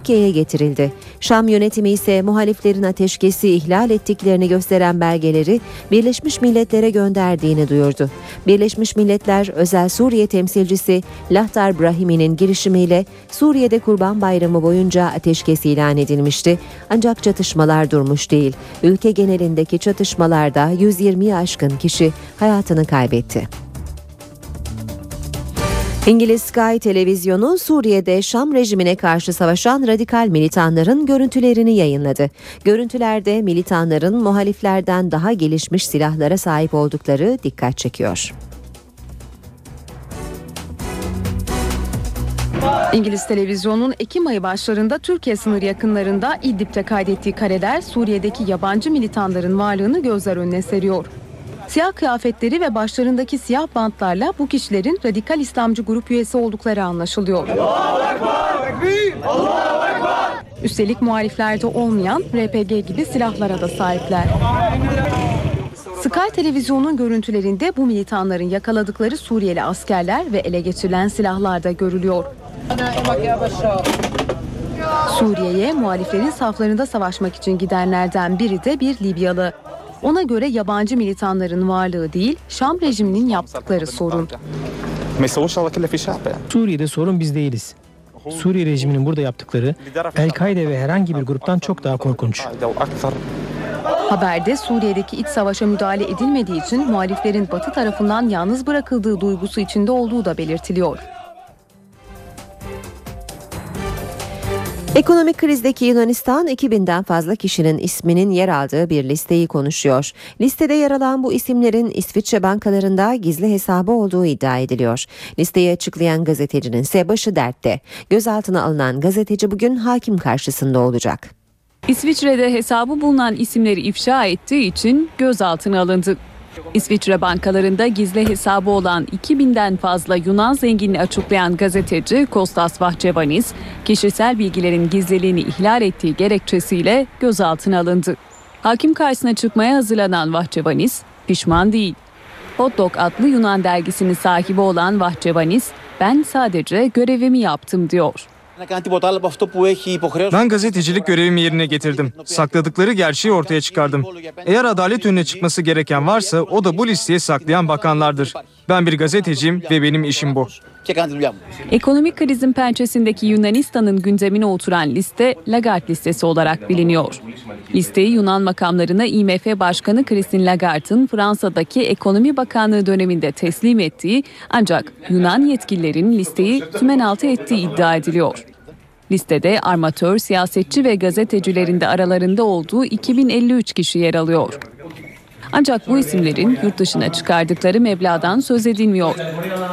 Türkiye'ye getirildi. Şam yönetimi ise muhaliflerin ateşkesi ihlal ettiklerini gösteren belgeleri Birleşmiş Milletler'e gönderdiğini duyurdu. Birleşmiş Milletler Özel Suriye Temsilcisi Lahtar Brahimi'nin girişimiyle Suriye'de Kurban Bayramı boyunca ateşkes ilan edilmişti. Ancak çatışmalar durmuş değil. Ülke genelindeki çatışmalarda 120'yi aşkın kişi hayatını kaybetti. İngiliz Sky televizyonu Suriye'de Şam rejimine karşı savaşan radikal militanların görüntülerini yayınladı. Görüntülerde militanların muhaliflerden daha gelişmiş silahlara sahip oldukları dikkat çekiyor. İngiliz televizyonunun Ekim ayı başlarında Türkiye sınır yakınlarında İdlib'de kaydettiği kareler Suriye'deki yabancı militanların varlığını gözler önüne seriyor. Siyah kıyafetleri ve başlarındaki siyah bantlarla bu kişilerin radikal İslamcı grup üyesi oldukları anlaşılıyor. Üstelik muhaliflerde olmayan RPG gibi silahlara da sahipler. Sky televizyonun görüntülerinde bu militanların yakaladıkları Suriyeli askerler ve ele geçirilen silahlar da görülüyor. Suriye'ye muhaliflerin saflarında savaşmak için gidenlerden biri de bir Libyalı. Ona göre yabancı militanların varlığı değil, Şam rejiminin yaptıkları sorun. Suriye'de sorun biz değiliz. Suriye rejiminin burada yaptıkları El-Kaide ve herhangi bir gruptan çok daha korkunç. Haberde Suriye'deki iç savaşa müdahale edilmediği için muhaliflerin batı tarafından yalnız bırakıldığı duygusu içinde olduğu da belirtiliyor. Ekonomik krizdeki Yunanistan 2000'den fazla kişinin isminin yer aldığı bir listeyi konuşuyor. Listede yer alan bu isimlerin İsviçre bankalarında gizli hesabı olduğu iddia ediliyor. Listeyi açıklayan gazetecinin ise başı dertte. Gözaltına alınan gazeteci bugün hakim karşısında olacak. İsviçre'de hesabı bulunan isimleri ifşa ettiği için gözaltına alındı. İsviçre bankalarında gizli hesabı olan 2000'den fazla Yunan zenginini açıklayan gazeteci Kostas Vahçevanis, kişisel bilgilerin gizliliğini ihlal ettiği gerekçesiyle gözaltına alındı. Hakim karşısına çıkmaya hazırlanan Vahçevanis pişman değil. Hot Dog adlı Yunan dergisinin sahibi olan Vahçevanis, ben sadece görevimi yaptım diyor. Ben gazetecilik görevimi yerine getirdim. Sakladıkları gerçeği ortaya çıkardım. Eğer adalet önüne çıkması gereken varsa o da bu listeye saklayan bakanlardır. Ben bir gazeteciyim ve benim işim bu. Ekonomik krizin pençesindeki Yunanistan'ın gündemine oturan liste Lagarde listesi olarak biliniyor. Listeyi Yunan makamlarına IMF Başkanı Christine Lagarde'ın Fransa'daki Ekonomi Bakanlığı döneminde teslim ettiği ancak Yunan yetkililerin listeyi tümen altı ettiği iddia ediliyor. Listede armatör, siyasetçi ve gazetecilerin de aralarında olduğu 2053 kişi yer alıyor. Ancak bu isimlerin yurt dışına çıkardıkları meblağdan söz edilmiyor.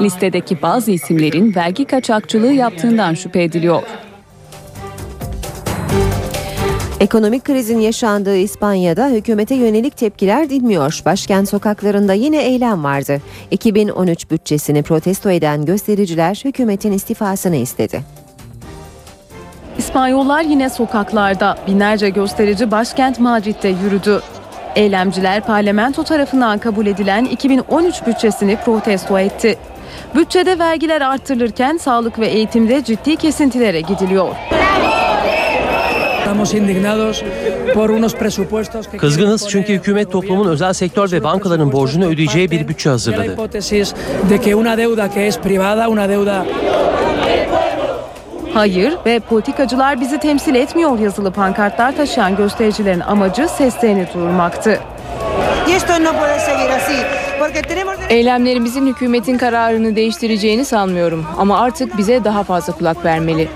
Listedeki bazı isimlerin vergi kaçakçılığı yaptığından şüphe ediliyor. Ekonomik krizin yaşandığı İspanya'da hükümete yönelik tepkiler dinmiyor. Başkent sokaklarında yine eylem vardı. 2013 bütçesini protesto eden göstericiler hükümetin istifasını istedi. İspanyollar yine sokaklarda. Binlerce gösterici başkent Madrid'de yürüdü. Eylemciler parlamento tarafından kabul edilen 2013 bütçesini protesto etti. Bütçede vergiler arttırılırken sağlık ve eğitimde ciddi kesintilere gidiliyor. Kızgınız çünkü hükümet toplumun özel sektör ve bankaların borcunu ödeyeceği bir bütçe hazırladı. Hayır ve politikacılar bizi temsil etmiyor yazılı pankartlar taşıyan göstericilerin amacı seslerini duyurmaktı. Eylemlerimizin hükümetin kararını değiştireceğini sanmıyorum ama artık bize daha fazla kulak vermeli.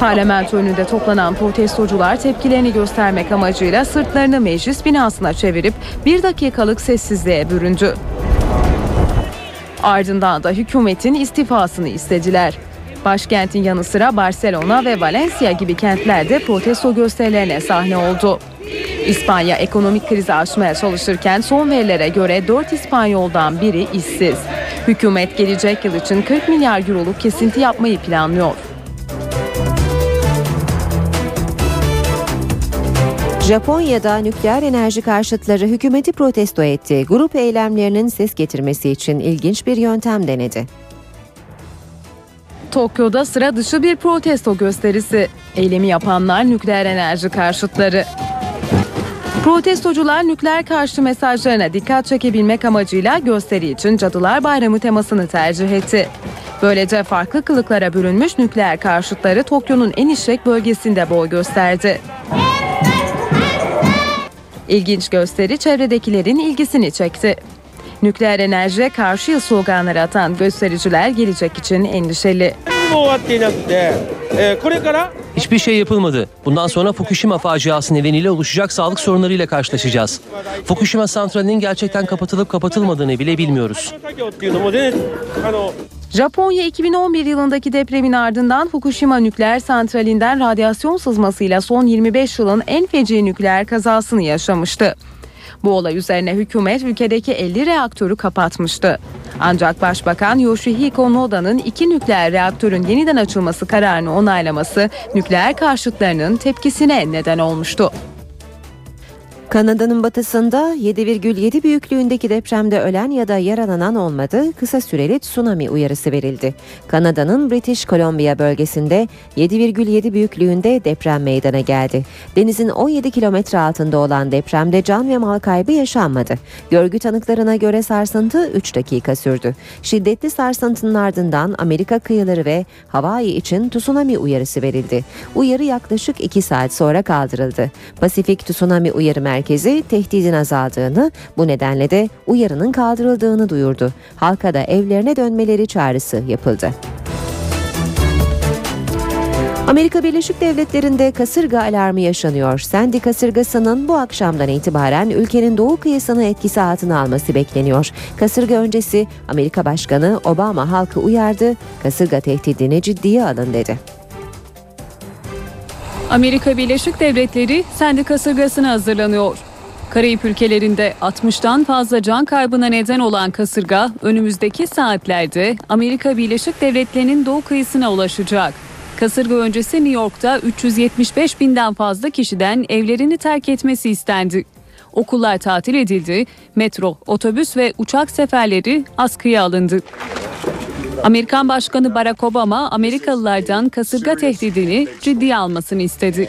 Parlamento önünde toplanan protestocular tepkilerini göstermek amacıyla sırtlarını meclis binasına çevirip bir dakikalık sessizliğe büründü. Ardından da hükümetin istifasını istediler. Başkentin yanı sıra Barcelona ve Valencia gibi kentlerde protesto gösterilerine sahne oldu. İspanya ekonomik krizi aşmaya çalışırken son verilere göre 4 İspanyoldan biri işsiz. Hükümet gelecek yıl için 40 milyar euroluk kesinti yapmayı planlıyor. Japonya'da nükleer enerji karşıtları hükümeti protesto etti. Grup eylemlerinin ses getirmesi için ilginç bir yöntem denedi. Tokyo'da sıra dışı bir protesto gösterisi. Eylemi yapanlar nükleer enerji karşıtları. Protestocular nükleer karşı mesajlarına dikkat çekebilmek amacıyla gösteri için Cadılar Bayramı temasını tercih etti. Böylece farklı kılıklara bürünmüş nükleer karşıtları Tokyo'nun en işlek bölgesinde boy gösterdi. İlginç gösteri çevredekilerin ilgisini çekti. Nükleer enerjiye karşı sloganları atan göstericiler gelecek için endişeli. Hiçbir şey yapılmadı. Bundan sonra Fukushima faciası nedeniyle oluşacak sağlık sorunlarıyla karşılaşacağız. Fukushima santralinin gerçekten kapatılıp kapatılmadığını bile bilmiyoruz. Japonya 2011 yılındaki depremin ardından Fukushima nükleer santralinden radyasyon sızmasıyla son 25 yılın en feci nükleer kazasını yaşamıştı. Bu olay üzerine hükümet ülkedeki 50 reaktörü kapatmıştı. Ancak Başbakan Yoshihiko Noda'nın iki nükleer reaktörün yeniden açılması kararını onaylaması nükleer karşıtlarının tepkisine neden olmuştu. Kanada'nın batısında 7,7 büyüklüğündeki depremde ölen ya da yaralanan olmadı, kısa süreli tsunami uyarısı verildi. Kanada'nın British Columbia bölgesinde 7,7 büyüklüğünde deprem meydana geldi. Denizin 17 kilometre altında olan depremde can ve mal kaybı yaşanmadı. Görgü tanıklarına göre sarsıntı 3 dakika sürdü. Şiddetli sarsıntının ardından Amerika kıyıları ve Hawaii için tsunami uyarısı verildi. Uyarı yaklaşık 2 saat sonra kaldırıldı. Pasifik Tsunami Uyarı Merkezi merkezi tehdidin azaldığını, bu nedenle de uyarının kaldırıldığını duyurdu. Halka da evlerine dönmeleri çağrısı yapıldı. Amerika Birleşik Devletleri'nde kasırga alarmı yaşanıyor. Sandy kasırgasının bu akşamdan itibaren ülkenin doğu kıyısını etkisi altına alması bekleniyor. Kasırga öncesi Amerika Başkanı Obama halkı uyardı, kasırga tehdidini ciddiye alın dedi. Amerika Birleşik Devletleri Sandy kasırgasına hazırlanıyor. Karayip ülkelerinde 60'tan fazla can kaybına neden olan kasırga önümüzdeki saatlerde Amerika Birleşik Devletleri'nin doğu kıyısına ulaşacak. Kasırga öncesi New York'ta 375 binden fazla kişiden evlerini terk etmesi istendi. Okullar tatil edildi, metro, otobüs ve uçak seferleri askıya alındı. Amerikan Başkanı Barack Obama Amerikalılardan kasırga tehdidini ciddiye almasını istedi.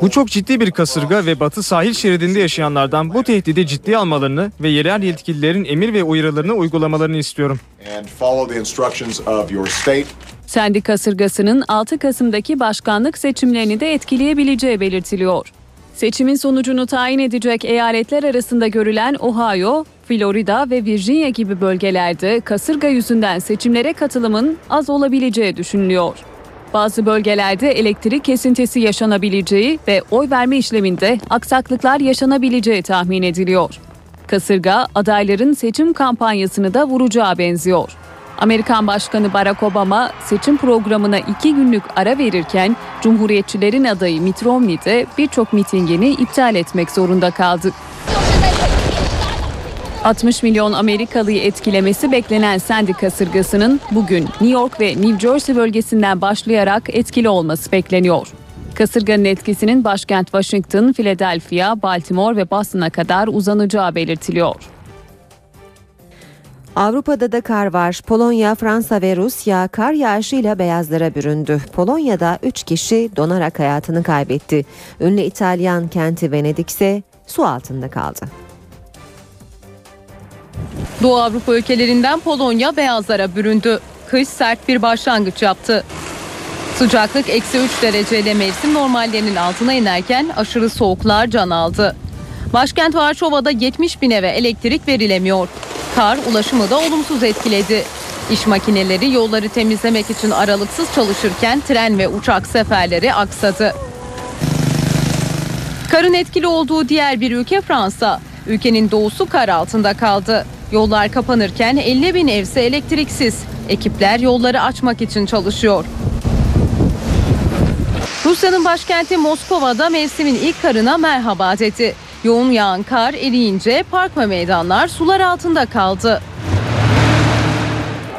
Bu çok ciddi bir kasırga ve batı sahil şeridinde yaşayanlardan bu tehdidi ciddiye almalarını ve yerel yetkililerin emir ve uyarılarını uygulamalarını istiyorum. Sandy kasırgasının 6 Kasım'daki başkanlık seçimlerini de etkileyebileceği belirtiliyor. Seçimin sonucunu tayin edecek eyaletler arasında görülen Ohio, Florida ve Virginia gibi bölgelerde kasırga yüzünden seçimlere katılımın az olabileceği düşünülüyor. Bazı bölgelerde elektrik kesintisi yaşanabileceği ve oy verme işleminde aksaklıklar yaşanabileceği tahmin ediliyor. Kasırga adayların seçim kampanyasını da vuracağı benziyor. Amerikan Başkanı Barack Obama seçim programına iki günlük ara verirken Cumhuriyetçilerin adayı Mitt Romney de birçok mitingini iptal etmek zorunda kaldı. 60 milyon Amerikalıyı etkilemesi beklenen Sandy kasırgasının bugün New York ve New Jersey bölgesinden başlayarak etkili olması bekleniyor. Kasırganın etkisinin başkent Washington, Philadelphia, Baltimore ve Boston'a kadar uzanacağı belirtiliyor. Avrupa'da da kar var. Polonya, Fransa ve Rusya kar yağışıyla beyazlara büründü. Polonya'da 3 kişi donarak hayatını kaybetti. Ünlü İtalyan kenti Venedik ise su altında kaldı. Doğu Avrupa ülkelerinden Polonya beyazlara büründü. Kış sert bir başlangıç yaptı. Sıcaklık eksi 3 dereceyle mevsim normallerinin altına inerken aşırı soğuklar can aldı. Başkent Varşova'da 70 bin eve elektrik verilemiyor. Kar ulaşımı da olumsuz etkiledi. İş makineleri yolları temizlemek için aralıksız çalışırken tren ve uçak seferleri aksadı. Karın etkili olduğu diğer bir ülke Fransa. Ülkenin doğusu kar altında kaldı. Yollar kapanırken 50 bin evse elektriksiz. Ekipler yolları açmak için çalışıyor. Rusya'nın başkenti Moskova'da mevsimin ilk karına merhaba dedi. Yoğun yağan kar eriyince park ve meydanlar sular altında kaldı.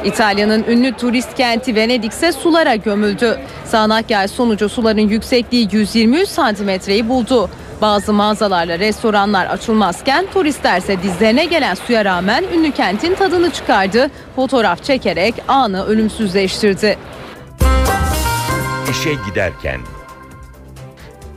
İtalya'nın ünlü turist kenti Venedik ise sulara gömüldü. Sağanak yağış sonucu suların yüksekliği 123 santimetreyi buldu. Bazı mağazalarla restoranlar açılmazken turistler ise dizlerine gelen suya rağmen ünlü kentin tadını çıkardı. Fotoğraf çekerek anı ölümsüzleştirdi. İşe giderken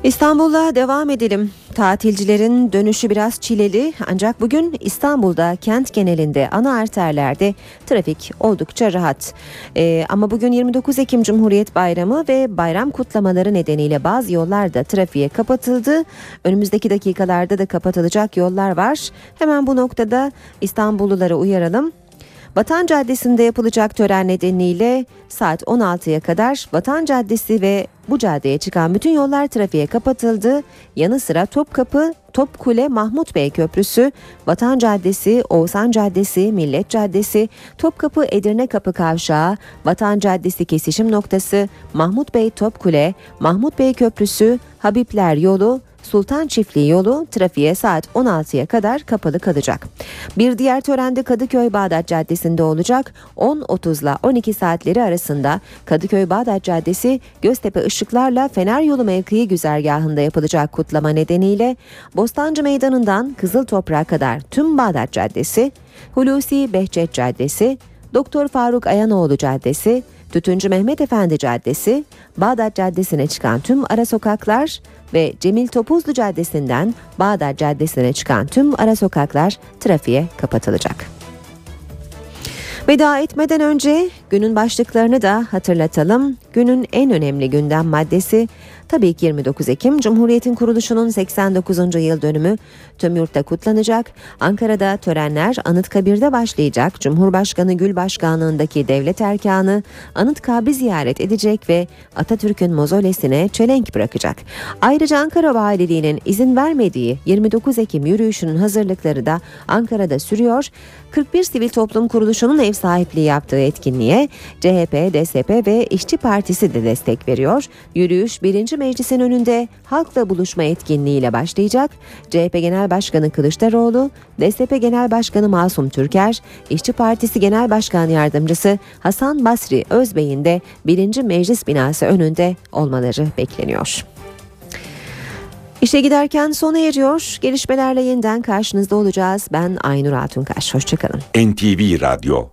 İstanbul'la devam edelim. Tatilcilerin dönüşü biraz çileli ancak bugün İstanbul'da kent genelinde ana arterlerde trafik oldukça rahat. Ee, ama bugün 29 Ekim Cumhuriyet Bayramı ve bayram kutlamaları nedeniyle bazı yollar da trafiğe kapatıldı. Önümüzdeki dakikalarda da kapatılacak yollar var. Hemen bu noktada İstanbullulara uyaralım. Vatan Caddesi'nde yapılacak tören nedeniyle saat 16'ya kadar Vatan Caddesi ve bu caddeye çıkan bütün yollar trafiğe kapatıldı. Yanı sıra Topkapı, Topkule, Mahmut Bey Köprüsü, Vatan Caddesi, Oğuzhan Caddesi, Millet Caddesi, Topkapı Edirne Kapı Kavşağı, Vatan Caddesi kesişim noktası, Mahmut Bey Topkule, Mahmut Bey Köprüsü, Habipler Yolu, Sultan Çiftliği yolu trafiğe saat 16'ya kadar kapalı kalacak. Bir diğer törende Kadıköy Bağdat Caddesi'nde olacak. 10.30 ile 12 saatleri arasında Kadıköy Bağdat Caddesi Göztepe ışıklarla Fener Yolu mevkii güzergahında yapılacak kutlama nedeniyle Bostancı Meydanı'ndan Kızıl Toprağa kadar tüm Bağdat Caddesi, Hulusi Behçet Caddesi, Doktor Faruk Ayanoğlu Caddesi, Tütüncü Mehmet Efendi Caddesi, Bağdat Caddesi'ne çıkan tüm ara sokaklar ve Cemil Topuzlu Caddesi'nden Bağdat Caddesi'ne çıkan tüm ara sokaklar trafiğe kapatılacak. Veda etmeden önce günün başlıklarını da hatırlatalım. Günün en önemli gündem maddesi tabii ki 29 Ekim Cumhuriyet'in kuruluşunun 89. yıl dönümü tüm yurtta kutlanacak. Ankara'da törenler Anıtkabir'de başlayacak. Cumhurbaşkanı Gül Başkanlığındaki devlet erkanı Anıtkabir'i ziyaret edecek ve Atatürk'ün mozolesine çelenk bırakacak. Ayrıca Ankara Valiliği'nin izin vermediği 29 Ekim yürüyüşünün hazırlıkları da Ankara'da sürüyor. 41 sivil toplum kuruluşunun ev sahipliği yaptığı etkinliğe CHP, DSP ve İşçi Partisi de destek veriyor. Yürüyüş 1. Meclis'in önünde halkla buluşma etkinliğiyle başlayacak. CHP Genel Başkanı Kılıçdaroğlu, DSP Genel Başkanı Masum Türker, İşçi Partisi Genel Başkan Yardımcısı Hasan Basri Özbey'in de 1. Meclis binası önünde olmaları bekleniyor. İşe giderken sona eriyor. Gelişmelerle yeniden karşınızda olacağız. Ben Aynur Altunkaş. Hoşçakalın. NTV Radyo